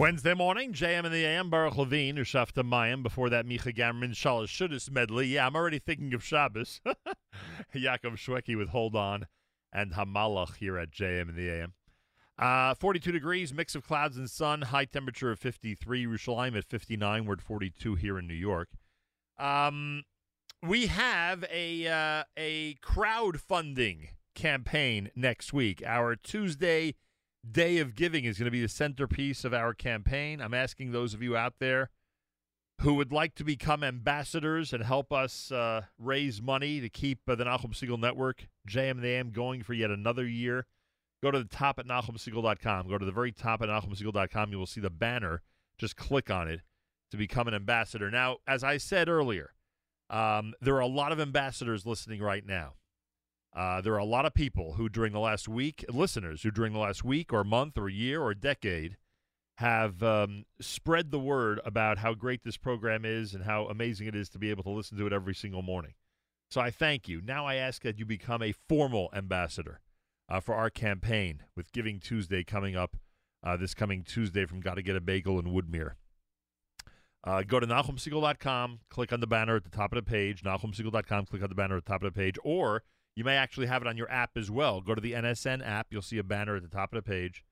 Wednesday morning, JM in the AM, Baruch Levine, Ushafta Mayim. Before that, Micha Gamerman, Shalosh Shudis medley. Yeah, I'm already thinking of Shabbos. *laughs* Yaakov Shweki with Hold On and Hamalach here at JM in the AM. Uh, 42 degrees, mix of clouds and sun, high temperature of 53. Yerushalayim at 59. We're at 42 here in New York. Um, we have a uh, a crowdfunding campaign next week. Our Tuesday Day of Giving is going to be the centerpiece of our campaign. I'm asking those of you out there who would like to become ambassadors and help us uh, raise money to keep uh, the Nachum Segal Network, JM the AM, going for yet another year. Go to the top at NachumSegal.com. Go to the very top at NachumSegal.com. You will see the banner. Just click on it to become an ambassador. Now, as I said earlier, um, there are a lot of ambassadors listening right now. Uh, there are a lot of people who, during the last week, listeners who, during the last week or month or year or decade, have um, spread the word about how great this program is and how amazing it is to be able to listen to it every single morning. So I thank you. Now I ask that you become a formal ambassador uh, for our campaign with Giving Tuesday coming up uh, this coming Tuesday from Gotta Get a Bagel in Woodmere. Uh, go to NachumSegal.com, click on the banner at the top of the page, NachumSegal.com, click on the banner at the top of the page, or you may actually have it on your app as well. Go to the NSN app, you'll see a banner at the top of the page.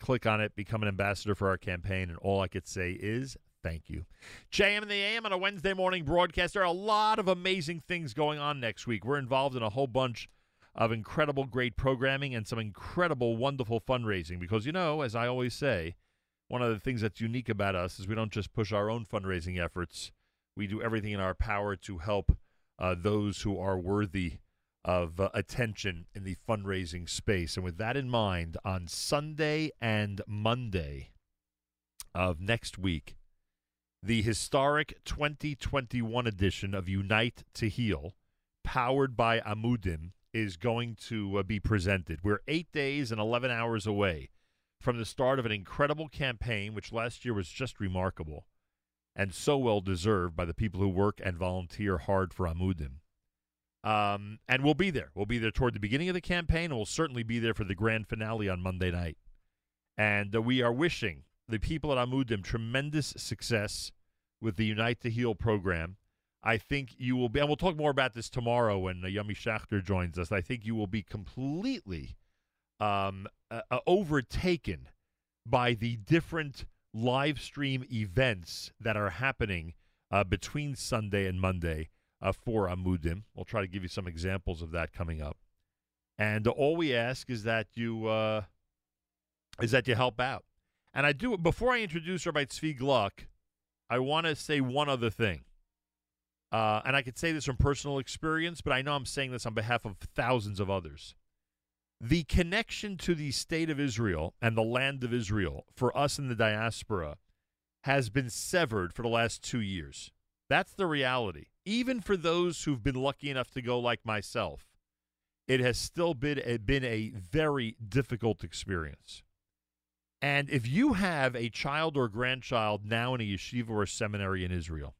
Click on it, become an ambassador for our campaign, and all I could say is thank you. JM in the AM on a Wednesday morning broadcast. There are a lot of amazing things going on next week. We're involved in a whole bunch of incredible, great programming and some incredible, wonderful fundraising because, you know, as I always say, one of the things that's unique about us is we don't just push our own fundraising efforts. We do everything in our power to help uh, those who are worthy of uh, attention in the fundraising space. And with that in mind, on Sunday and Monday of next week, the historic 2021 edition of Unite to Heal, powered by Amudim, is going to uh, be presented. We're eight days and 11 hours away from the start of an incredible campaign, which last year was just remarkable and so well deserved by the people who work and volunteer hard for Amudim. Um, and we'll be there. We'll be there toward the beginning of the campaign, and we'll certainly be there for the grand finale on Monday night. And uh, we are wishing the people at Amudim tremendous success with the Unite to Heal program. I think you will be, and we'll talk more about this tomorrow when uh, Yummy Schachter joins us. I think you will be completely um, uh, uh, overtaken by the different live stream events that are happening uh, between Sunday and Monday uh, for Amudim. We'll try to give you some examples of that coming up. And all we ask is that you uh, is that you help out. And I do before I introduce Rabbi Tzvi Gluck, I want to say one other thing. Uh, and I could say this from personal experience, but I know I'm saying this on behalf of thousands of others. the connection to the state of Israel and the land of Israel for us in the diaspora has been severed for the last two years. That's the reality. Even for those who've been lucky enough to go like myself, it has still been a, been a very difficult experience. And if you have a child or grandchild now in a yeshiva or seminary in Israel,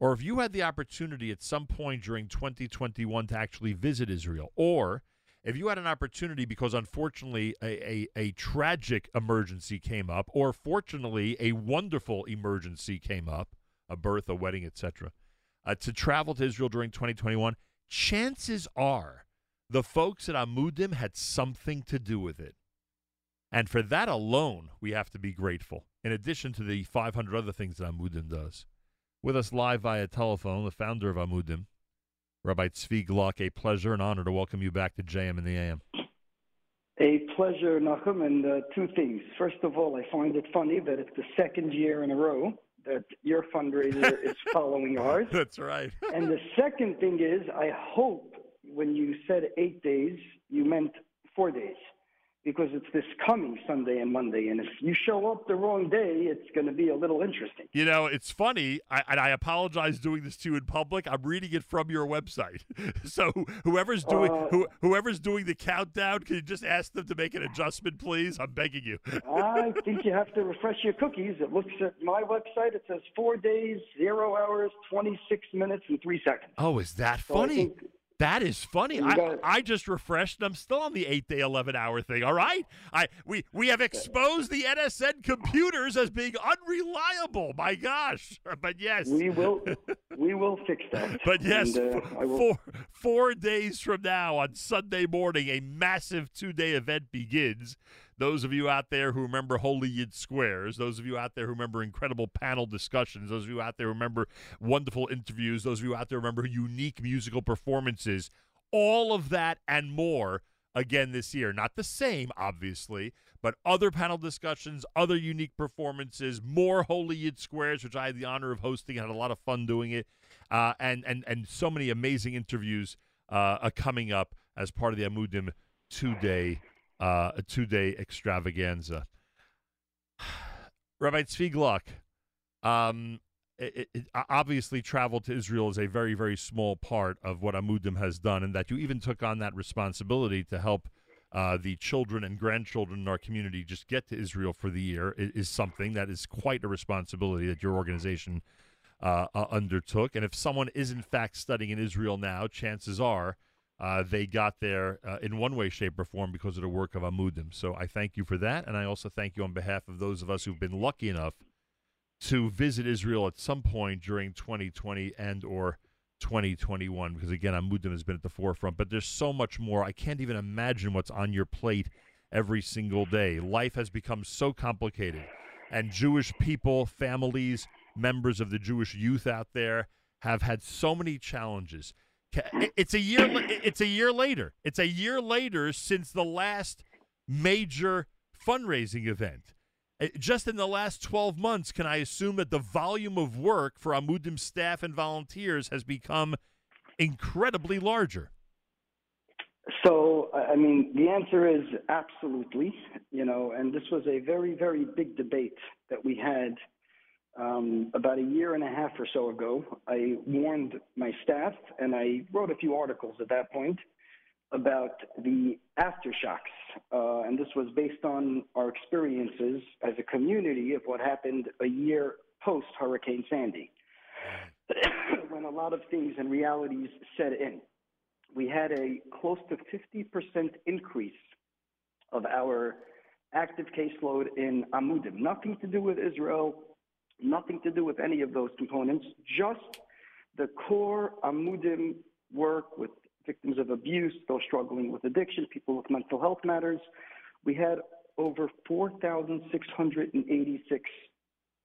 or if you had the opportunity at some point during 2021 to actually visit Israel, or if you had an opportunity because unfortunately a, a, a tragic emergency came up, or fortunately a wonderful emergency came up, a birth, a wedding, etc., uh, to travel to Israel during 2021, chances are the folks at Amudim had something to do with it. And for that alone, we have to be grateful, in addition to the 500 other things that Amudim does. With us live via telephone, the founder of Amudim, Rabbi Tzvi Gluck. A pleasure and honor to welcome you back to JM in the AM. A pleasure, Nachum, and uh, two things. First of all, I find it funny that it's the second year in a row that your fundraiser *laughs* is following ours. That's right. *laughs* and the second thing is, I hope when you said eight days, you meant four days. Because it's this coming Sunday and Monday, and if you show up the wrong day, it's going to be a little interesting. You know, it's funny, I, and I apologize doing this to you in public. I'm reading it from your website, *laughs* so whoever's doing Uh, who, whoever's doing the countdown, can you just ask them to make an adjustment, please? I'm begging you. *laughs* I think you have to refresh your cookies. It looks at my website. It says four days, zero hours, 26 minutes, and three seconds. Oh, is that So funny? That is funny. I. I just refreshed and I'm still on the eight day, eleven hour thing. All right. I we we have exposed the NSN computers as being unreliable. My gosh. *laughs* But yes. We will *laughs* we will fix that. But yes, And, uh, will- four four days from now on Sunday morning, a massive two day event begins. Those of you out there who remember Holy Yid Squares, those of you out there who remember incredible panel discussions, those of you out there remember wonderful interviews, those of you out there remember unique musical performances, all of that and more again this year. Not the same, obviously, but other panel discussions, other unique performances, more Holy Yid Squares, which I had the honor of hosting. Had a lot of fun doing it, uh, and and and so many amazing interviews uh, coming up as part of the Amudim two day uh, two day extravaganza. *sighs* Rabbi Tzvi Gluck, um, it, it, obviously travel to Israel is a very, very small part of what Amudim has done, and that you even took on that responsibility to help uh, the children and grandchildren in our community just get to Israel for the year is, is something that is quite a responsibility that your organization uh, uh, undertook. And if someone is in fact studying in Israel now, chances are uh, they got there uh, in one way, shape, or form because of the work of Amudim. So I thank you for that, and I also thank you on behalf of those of us who've been lucky enough to visit Israel at some point during 2020 and or 2021 because again Amudim has been at the forefront. But there's so much more. I can't even imagine what's on your plate every single day. Life has become so complicated and Jewish people families members of the Jewish youth out there have had so many challenges it's a year it's a year later it's a year later since the last major fundraising event uh, just in the last 12 months, can I assume that the volume of work for Amudim staff and volunteers has become incredibly larger? So, I I mean, the answer is absolutely, you know, and this was a very, very big debate that we had um, about a year and a half or so ago. I warned my staff and I wrote a few articles at that point about the aftershocks. Uh, and this was based on our experiences as a community of what happened a year post Hurricane Sandy, *coughs* when a lot of things and realities set in. We had a close to 50% increase of our active caseload in Amudim. Nothing to do with Israel, nothing to do with any of those components, just the core Amudim work with victims of abuse, those struggling with addiction, people with mental health matters. We had over 4,686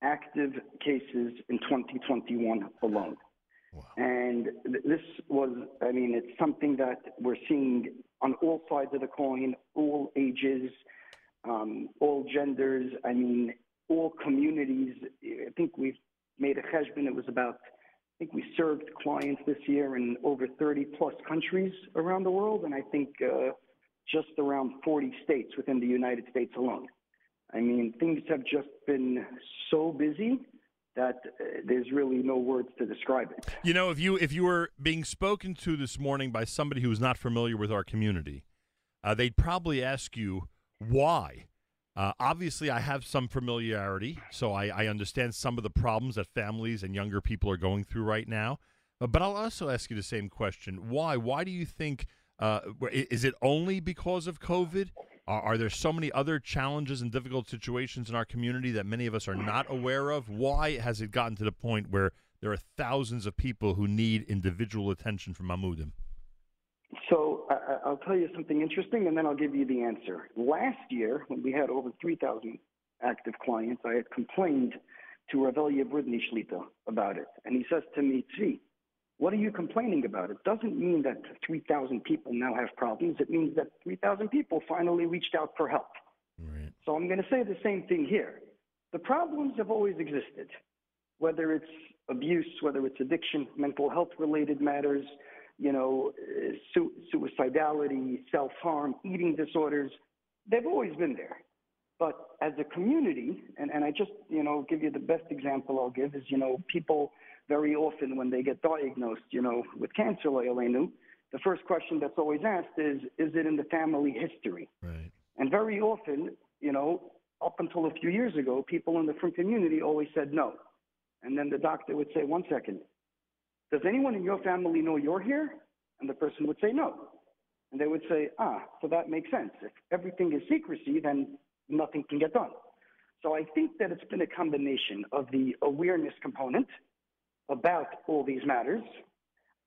active cases in 2021 alone. And th- this was, I mean, it's something that we're seeing on all sides of the coin, all ages, um, all genders, I mean, all communities. I think we've made a cheshbon. It was about, I think we served clients this year in over 30 plus countries around the world. And I think uh, just around 40 states within the United States alone. I mean, things have just been so busy that uh, there's really no words to describe it. You know, if you if you were being spoken to this morning by somebody who is not familiar with our community, uh, they'd probably ask you why. Uh, obviously, I have some familiarity, so I, I understand some of the problems that families and younger people are going through right now. Uh, but I'll also ask you the same question: Why? Why do you think? Uh, is it only because of COVID? Are, are there so many other challenges and difficult situations in our community that many of us are not aware of? Why has it gotten to the point where there are thousands of people who need individual attention from Amudim? So I'll tell you something interesting, and then I'll give you the answer. Last year, when we had over 3,000 active clients, I had complained to Rav Elya Brudny Shlita about it, and he says to me, "Tzvi, what are you complaining about? It doesn't mean that 3,000 people now have problems. It means that 3,000 people finally reached out for help." So I'm going to say the same thing here. The problems have always existed, whether it's abuse, whether it's addiction, mental health related matters, you know, su- suicidality, self harm, eating disorders. They've always been there. But as a community, and, and I just, you know, give you the best example I'll give is, you know, people very often when they get diagnosed, you know, with cancer, Leilenu, the first question that's always asked is, is it in the family history? Right. And very often, you know, up until a few years ago, people in the frum community always said no. And then the doctor would say, one second, does anyone in your family know you're here? And the person would say no. And they would say, ah, so that makes sense. If everything is secrecy, then nothing can get done. So I think that it's been a combination of the awareness component about all these matters.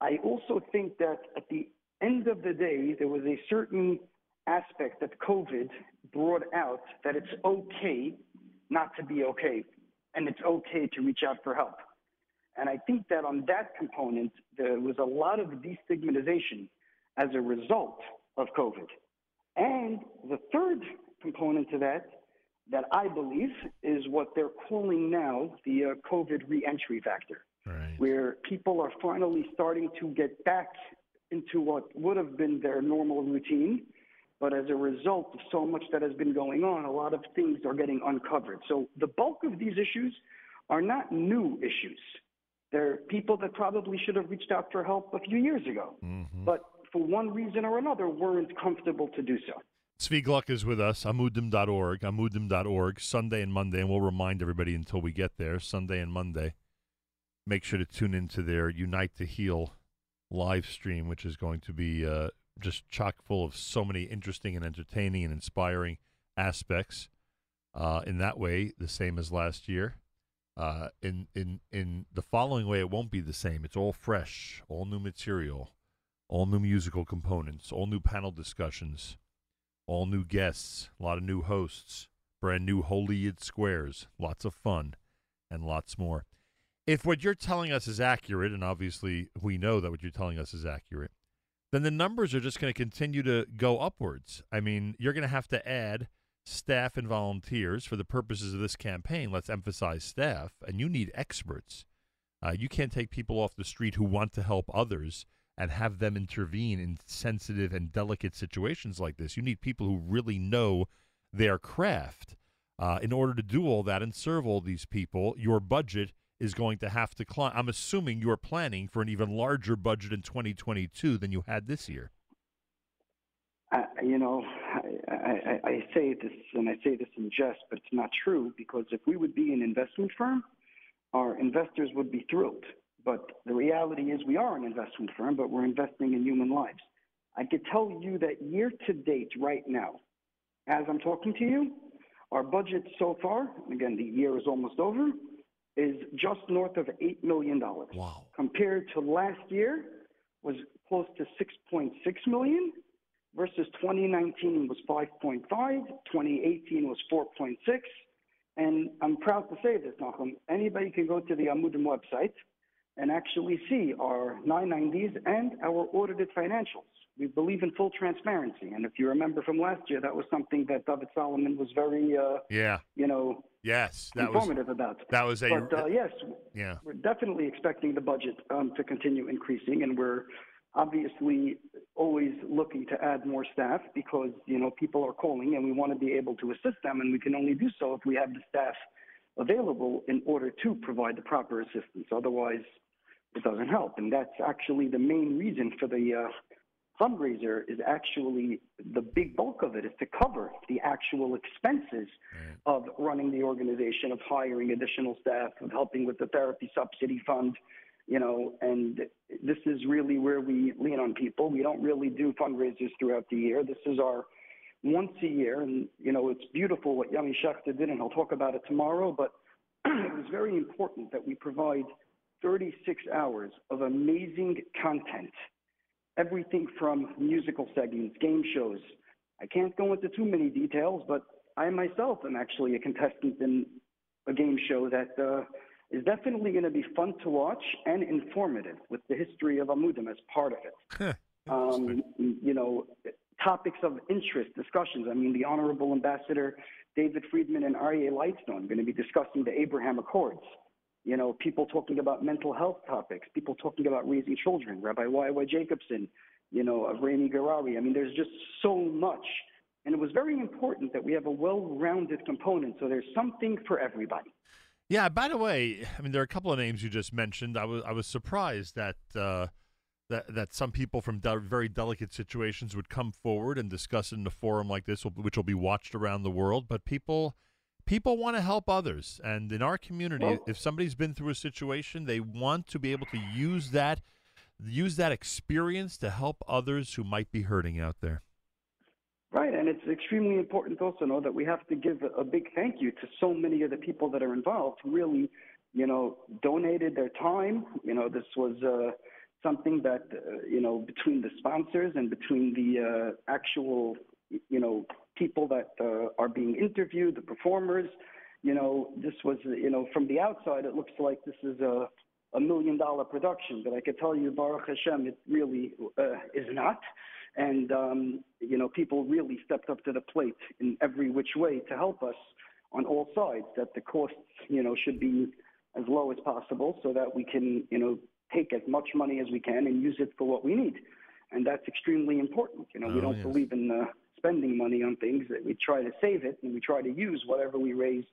I also think that at the end of the day, there was a certain aspect that COVID brought out that it's okay not to be okay, and it's okay to reach out for help. And I think that on that component, there was a lot of destigmatization as a result of COVID. And the third component to that, that I believe, is what they're calling now the uh, COVID reentry factor, where people are finally starting to get back into what would have been their normal routine. But as a result of so much that has been going on, a lot of things are getting uncovered. So the bulk of these issues are not new issues. They're people that probably should have reached out for help a few years ago, but for one reason or another weren't comfortable to do so. Zvi Gluck is with us, amudim.org, amudim.org, Sunday and Monday, and we'll remind everybody until we get there, Sunday and Monday. Make sure to tune into their Unite to Heal live stream, which is going to be uh, just chock full of so many interesting and entertaining and inspiring aspects. Uh, in that way, the same as last year. Uh, in in in the following way, it won't be the same. It's all fresh, all new material, all new musical components, all new panel discussions, all new guests, a lot of new hosts, brand new Holy Yid squares, lots of fun, and lots more. If what you're telling us is accurate, and obviously we know that what you're telling us is accurate, then the numbers are just going to continue to go upwards. I mean, you're going to have to add staff and volunteers for the purposes of this campaign. Let's emphasize staff, and you need experts. Uh, you can't take people off the street who want to help others and have them intervene in sensitive and delicate situations like this. You need people who really know their craft. Uh, in order to do all that and serve all these people, your budget is going to have to climb. I'm assuming you're planning for an even larger budget in 2022 than you had this year. I, you know, I, I, I say this and I say this in jest, but it's not true because if we would be an investment firm, our investors would be thrilled. But the reality is, we are an investment firm, but we're investing in human lives. I could tell you that year to date, right now, as I'm talking to you, our budget so far, again, the year is almost over, is just north of $8 million. Wow. Compared to last year, was close to 6.6 million versus 2019 was 5.5, 2018 was 4.6. And I'm proud to say this, Nachum. Anybody can go to the Amudim website and actually see our 990s and our audited financials. We believe in full transparency. And if you remember from last year, that was something that David Solomon was very, uh, Yeah. you know, Yes, that was informative about. that was a But uh, yes, yeah. we're definitely expecting the budget um, to continue increasing, and we're obviously always looking to add more staff because you know people are calling and we want to be able to assist them and we can only do so if we have the staff available in order to provide the proper assistance. Otherwise it doesn't help. And that's actually the main reason for the uh, fundraiser is actually the big bulk of it is to cover the actual expenses of running the organization of hiring additional staff of helping with the therapy subsidy fund you know, and this is really where we lean on people. We don't really do fundraisers throughout the year. This is our once a year, and you know, it's beautiful what Yami Schechter did, and I'll talk about it tomorrow. But *clears throat* it was very important that we provide 36 hours of amazing content, everything from musical segments, game shows. I can't go into too many details, but I myself am actually a contestant in a game show that. Uh, is definitely going to be fun to watch and informative with the history of Amudim as part of it. *laughs* um, you know, topics of interest, discussions. I mean, the Honorable Ambassador David Friedman and Aryeh Lightstone are going to be discussing the Abraham Accords. You know, people talking about mental health topics, people talking about raising children, Rabbi Y.Y. Jacobson, you know, of Rami Garari. I mean, there's just so much. And it was very important that we have a well rounded component so there's something for everybody. Yeah. By the way, I mean there are a couple of names you just mentioned. I was I was surprised that uh, that that some people from de- very delicate situations would come forward and discuss it in a forum like this, which will be watched around the world. But people people want to help others, and in our community, Well- if somebody's been through a situation, they want to be able to use that use that experience to help others who might be hurting out there. And it's extremely important also know that we have to give a big thank you to so many of the people that are involved who really, you know, donated their time. You know, this was uh, something that, uh, you know, between the sponsors and between the uh, actual, you know, people that uh, are being interviewed, the performers, you know, this was, you know, from the outside, it looks like this is a, a million dollar production, but I can tell you, Baruch Hashem, it really uh, is not. And, um, you know, people really stepped up to the plate in every which way to help us on all sides, that the costs, you know, should be as low as possible so that we can, you know, take as much money as we can and use it for what we need. And that's extremely important. You know, we Oh, don't yes. believe in uh, spending money on things. That we try to save it and we try to use whatever we raise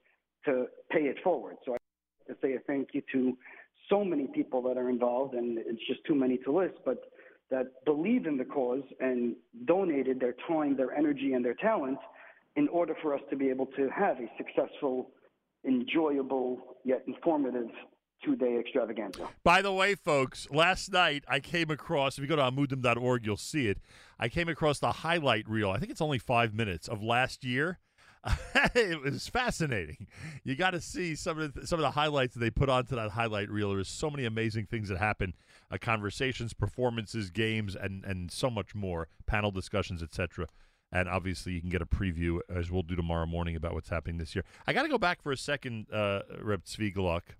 to pay it forward. So I have to say a thank you to so many people that are involved, and it's just too many to list, but that believe in the cause and donated their time, their energy, and their talent in order for us to be able to have a successful, enjoyable, yet informative two day extravaganza. By the way, folks, last night I came across, if you go to amudim.org, you'll see it. I came across the highlight reel. I think it's only five minutes of last year. *laughs* it was fascinating. You got to see some of the, some of the highlights that they put onto that highlight reel. There's so many amazing things that happen: uh, conversations, performances, games, and and so much more. Panel discussions, etc. And obviously, you can get a preview as we'll do tomorrow morning about what's happening this year. I got to go back for a second, uh, Reb Zvi Gluck.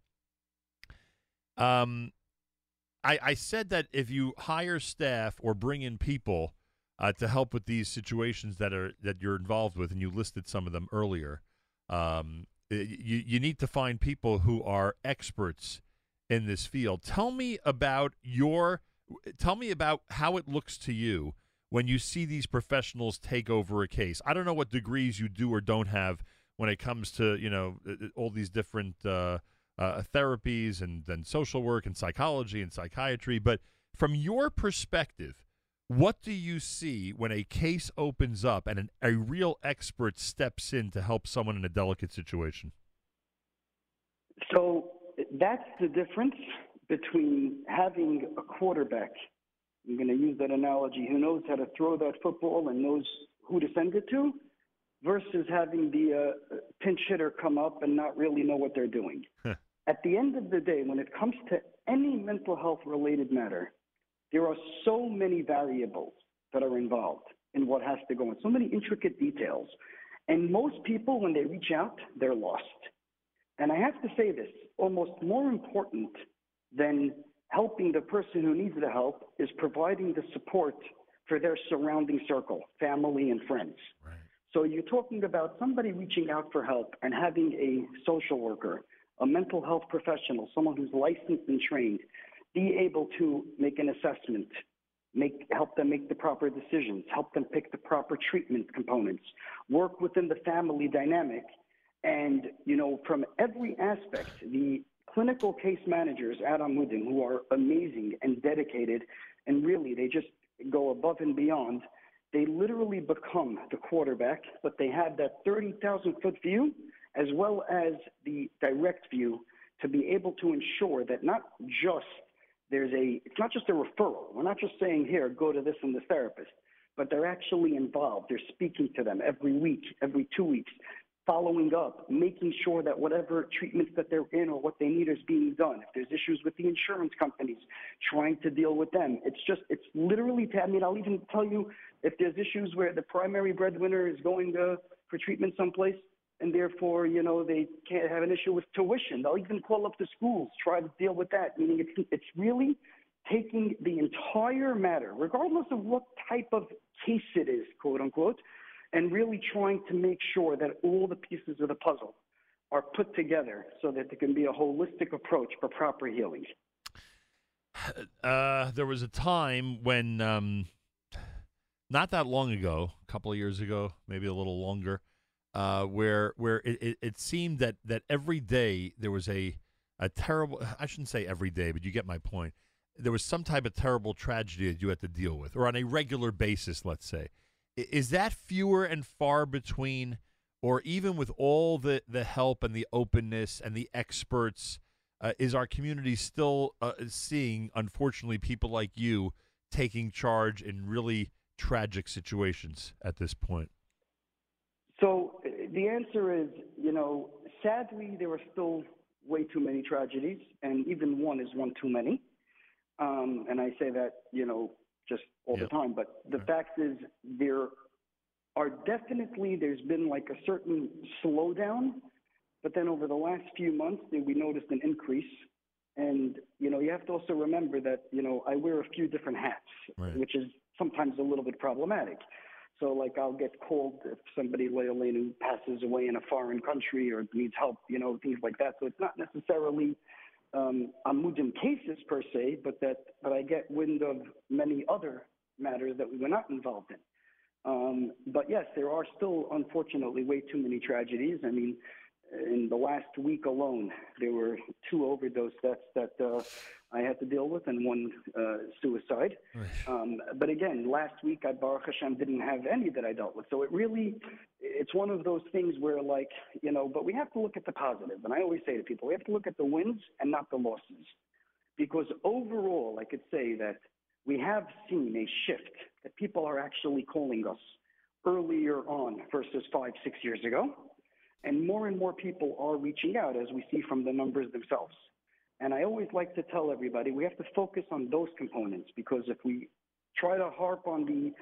Um, I, I said that if you hire staff or bring in people uh, to help with these situations that are that you're involved with, and you listed some of them earlier, um, you you need to find people who are experts in this field. Tell me about your. Tell me about how it looks to you when you see these professionals take over a case. I don't know what degrees you do or don't have when it comes to you know uh, uh, all these different uh, uh, therapies and then social work and psychology and psychiatry, but from your perspective, what do you see when a case opens up and an, a real expert steps in to help someone in a delicate situation? So that's the difference between having a quarterback, I'm going to use that analogy, who knows how to throw that football and knows who to send it to, versus having the uh, pinch hitter come up and not really know what they're doing. At the end of the day, when it comes to any mental health related matter, there are so many variables that are involved in what has to go on, so many intricate details. And most people, when they reach out, they're lost. And I have to say this almost more important than helping the person who needs the help is providing the support for their surrounding circle, family, and friends. So you're talking about somebody reaching out for help and having a social worker, a mental health professional, someone who's licensed and trained, be able to make an assessment, make help them make the proper decisions, help them pick the proper treatment components, work within the family dynamic, and you know from every aspect, the clinical case managers at Amudim who are amazing and dedicated, and really they just go above and beyond. They literally become the quarterback, but they have that 30,000 foot view as well as the direct view to be able to ensure that not just there's a, it's not just a referral. We're not just saying, here, go to this and this therapist, but they're actually involved. They're speaking to them every week, every two weeks, following up, making sure that whatever treatments that they're in or what they need is being done. If there's issues with the insurance companies, trying to deal with them. It's just, it's literally, I mean, I'll even tell you if there's issues where the primary breadwinner is going to, for treatment someplace, and therefore, you know, they can't have an issue with tuition. They'll even call up the schools, try to deal with that. Meaning, it's it's really taking the entire matter, regardless of what type of case it is, quote unquote, and really trying to make sure that all the pieces of the puzzle are put together so that there can be a holistic approach for proper healing. *sighs* Uh, there was a time when, um, not that long ago, a couple of years ago, maybe a little longer, uh, where where it, it, it seemed that that every day there was a a terrible. I shouldn't say every day, but you get my point. There was some type of terrible tragedy that you had to deal with, or on a regular basis, let's say. Is that fewer and far between, or even with all the the help and the openness and the experts? Uh, is our community still uh, seeing, unfortunately, people like you taking charge in really tragic situations at this point? So uh, the answer is, you know, sadly, there are still way too many tragedies, and even one is one too many. Um, and I say that, you know, just all the time. But the fact is, there are definitely, there's been like a certain slowdown, but then over the last few months, we noticed an increase. And, you know, you have to also remember that, you know, I wear a few different hats, which is sometimes a little bit problematic. So, like, I'll get called if somebody, Leolene, passes away in a foreign country or needs help, you know, things like that. So it's not necessarily um, Amudim cases per se, but that, but I get wind of many other matters that we were not involved in. Um, but yes, there are still, unfortunately, way too many tragedies. I mean, in the last week alone, there were two overdose deaths that uh, I had to deal with, and one uh, suicide. Um, but again, last week I Baruch Hashem didn't have any that I dealt with. So it really, it's one of those things where like you know, but we have to look at the positive. And I always say to people, we have to look at the wins and not the losses, because overall, I could say that we have seen a shift that people are actually calling us earlier on versus five, six years ago. And more and more people are reaching out, as we see from the numbers themselves. And I always like to tell everybody we have to focus on those components because if we try to harp on the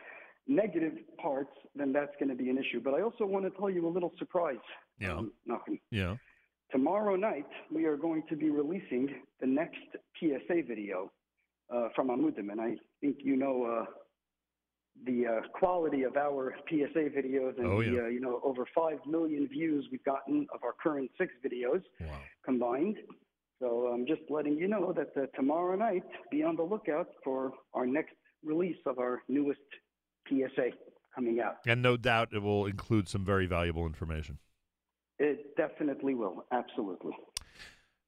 negative parts, then that's going to be an issue. But I also want to tell you a little surprise, Yeah. um, Nachum. Yeah. Tomorrow night, we are going to be releasing the next PSA video uh, from Amudim. And I think you know uh, the uh, quality of our PSA videos and Oh, the, yeah. uh, you know, over 5 million views we've gotten of our current six videos combined. So I'm just letting you know that uh, tomorrow night, be on the lookout for our next release of our newest PSA coming out. And no doubt it will include some very valuable information. It definitely will. Absolutely.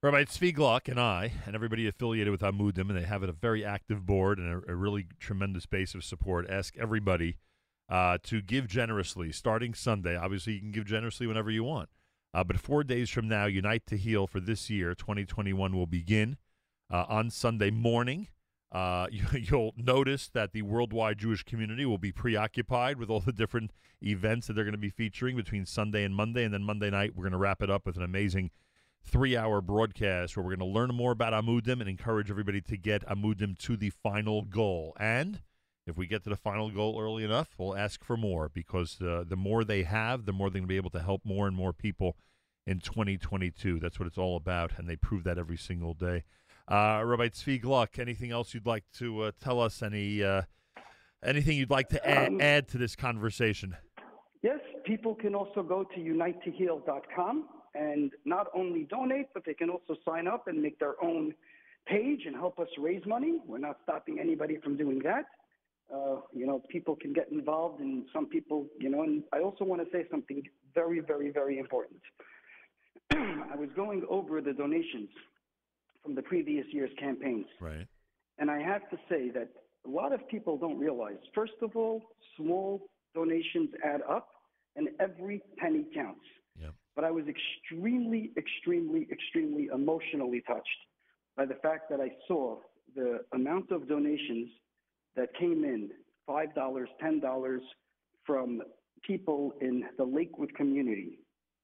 Rabbi Tzvi Gluck and I, and everybody affiliated with Amudim, and they have a very active board and a, a really tremendous base of support, ask everybody uh, to give generously starting Sunday. Obviously, you can give generously whenever you want. Uh, but four days from now, Unite to Heal for this year, 2021, will begin uh, on Sunday morning. Uh, *laughs* you, you'll notice that the worldwide Jewish community will be preoccupied with all the different events that they're going to be featuring between Sunday and Monday. And then Monday night, we're going to wrap it up with an amazing three hour broadcast where we're going to learn more about Amudim and encourage everybody to get Amudim to the final goal. And if we get to the final goal early enough, we'll ask for more because uh, the more they have, the more they're going to be able to help more and more people in 2022. That's what it's all about, and they prove that every single day. Uh, Rabbi Tzvi Gluck, anything else you'd like to uh, tell us? Any uh, anything you'd like to add, Um, add to this conversation? Yes, people can also go to unitetoheal.com and not only donate, but they can also sign up and make their own page and help us raise money. We're not stopping anybody from doing that. Uh, you know, people can get involved, and some people, you know, and I also want to say something very, very, very important. *clears throat* I was going over the donations from the previous year's campaigns. Right. And I have to say that a lot of people don't realize, first of all, small donations add up and every penny counts. But I was extremely, extremely, extremely emotionally touched by the fact that I saw the amount of donations that came in $5, $10 from people in the Lakewood community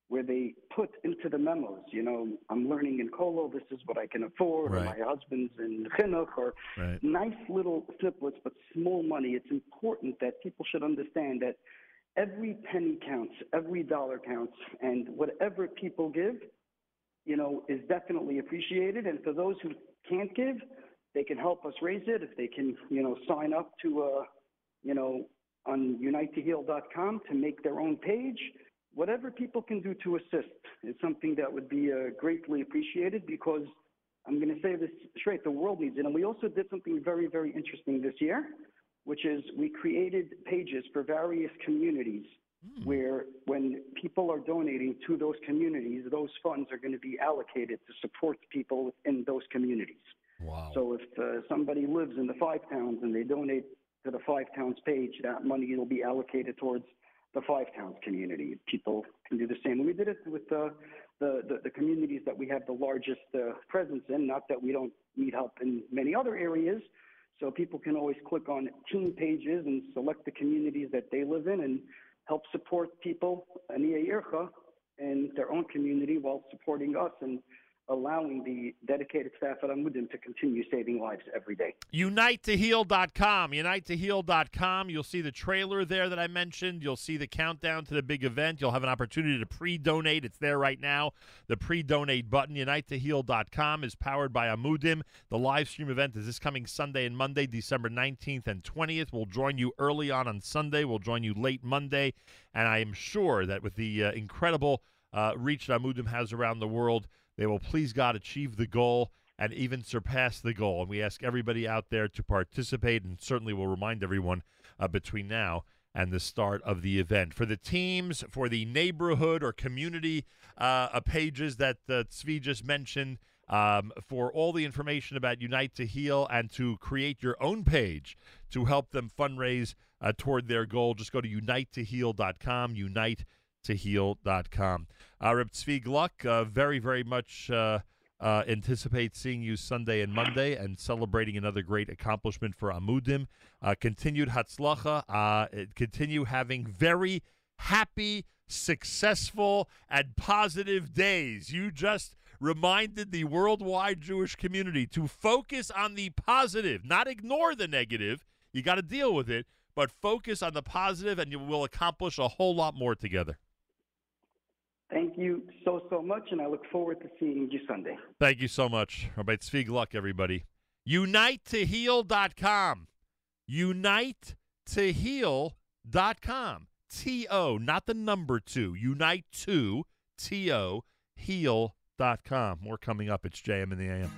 where they put into the memos, you know, I'm learning in Kollel, this is what I can afford, or Right. my husband's in Chinuch, or Right. nice little snippets, but small money. It's important that people should understand that every penny counts, every dollar counts, and whatever people give, you know, is definitely appreciated. And for those who can't give, they can help us raise it if they can, you know, sign up to, uh, you know, on unitetoheal.com to make their own page. Whatever people can do to assist is something that would be uh, greatly appreciated because I'm going to say this straight, the world needs it. And we also did something very, very interesting this year, which is we created pages for various communities where when people are donating to those communities, those funds are going to be allocated to support people in those communities. Wow. So if uh, somebody lives in the five towns and they donate to the five towns page, that money will be allocated towards the five towns community. People can do the same. And we did it with uh, the, the the communities that we have the largest uh, presence in. Not that we don't need help in many other areas. So people can always click on team pages and select the communities that they live in and help support people Ania Ircha in their own community while supporting us and allowing the dedicated staff at Amudim to continue saving lives every day. UniteToHeal.com. UniteToHeal.com. You'll see the trailer there that I mentioned. You'll see the countdown to the big event. You'll have an opportunity to pre donate. It's there right now. The pre donate button. UniteToHeal.com is powered by Amudim. The live stream event is this coming Sunday and Monday, December 19th and 20th. We'll join you early on on Sunday. We'll join you late Monday. And I am sure that with the uh, incredible uh, reach that Amudim has around the world, they will please God achieve the goal and even surpass the goal. And we ask everybody out there to participate, and certainly we'll remind everyone uh, between now and the start of the event. For the teams, for the neighborhood or community uh, uh, pages that uh, Tzvi just mentioned, um, for all the information about Unite to Heal and to create your own page to help them fundraise uh, toward their goal, just go to unitetoheal.com, unite to heal.com. Uh, Reb Tzvi Gluck, uh, very, very much uh, uh, anticipate seeing you Sunday and Monday and celebrating another great accomplishment for Amudim. Uh, continued Hatzlacha. Uh, continue having very happy, successful, and positive days. You just reminded the worldwide Jewish community to focus on the positive, not ignore the negative. You got to deal with it, but focus on the positive, and you will accomplish a whole lot more together. Thank you so, so much, and I look forward to seeing you Sunday. Thank you so much. All right, Tzvi Gluck, everybody. UniteToHeal.com. UniteToHeal.com. T-O, heal.com. T O not the number two. Unite to T-O, heal.com. More coming up. It's JM in the AM.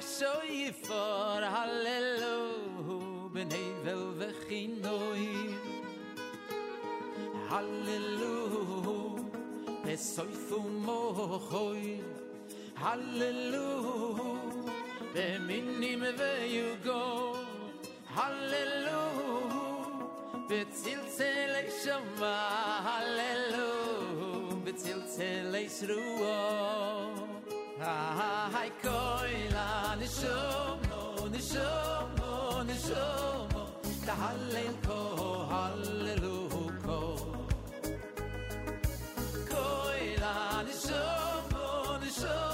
so ye for hallelujah ben hey vel ve khinoy hallelujah es soy fu mo khoy hallelujah be minni me ve you go hallelujah be til sele shama hallelujah be til sele shruo ha ha נשומו נשומו נשומו תהלל כה הללו כה קוילה נשומו נשומו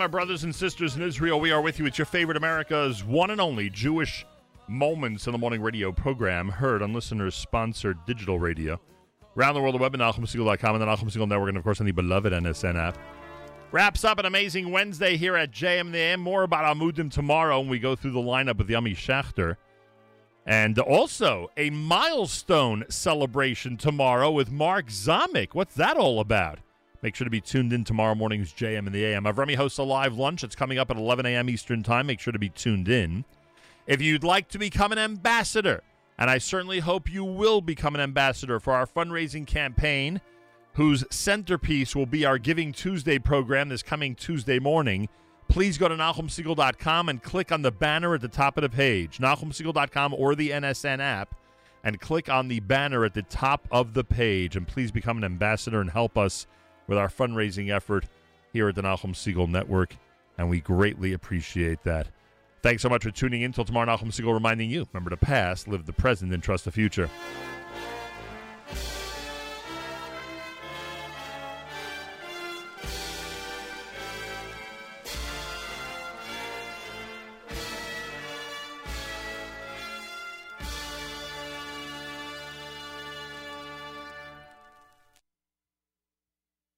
Our brothers and sisters in Israel, we are with you. It's your favorite America's one and only Jewish Moments in the Morning radio program, heard on listeners sponsored digital radio. Around the world, the web at NachumSegal.com and the Nachum Segal Network, and of course on the beloved NSN app. Wraps up an amazing Wednesday here at JM in the More about Amudim tomorrow when we go through the lineup with Yami Shachter. And also a milestone celebration tomorrow with Mark Zamek. What's that all about? Make sure to be tuned in tomorrow morning's JM in the AM. Avremi hosts a live lunch. It's coming up at 11 a.m. Eastern Time. Make sure to be tuned in. If you'd like to become an ambassador, and I certainly hope you will become an ambassador for our fundraising campaign, whose centerpiece will be our Giving Tuesday program this coming Tuesday morning, please go to NachumSegal.com and click on the banner at the top of the page, NachumSegal.com or the NSN app, and click on the banner at the top of the page. And please become an ambassador and help us with our fundraising effort here at the Nachum Segal Network, and we greatly appreciate that. Thanks so much for tuning in. Till tomorrow, Nachum Segal reminding you remember the past, live the present, and trust the future.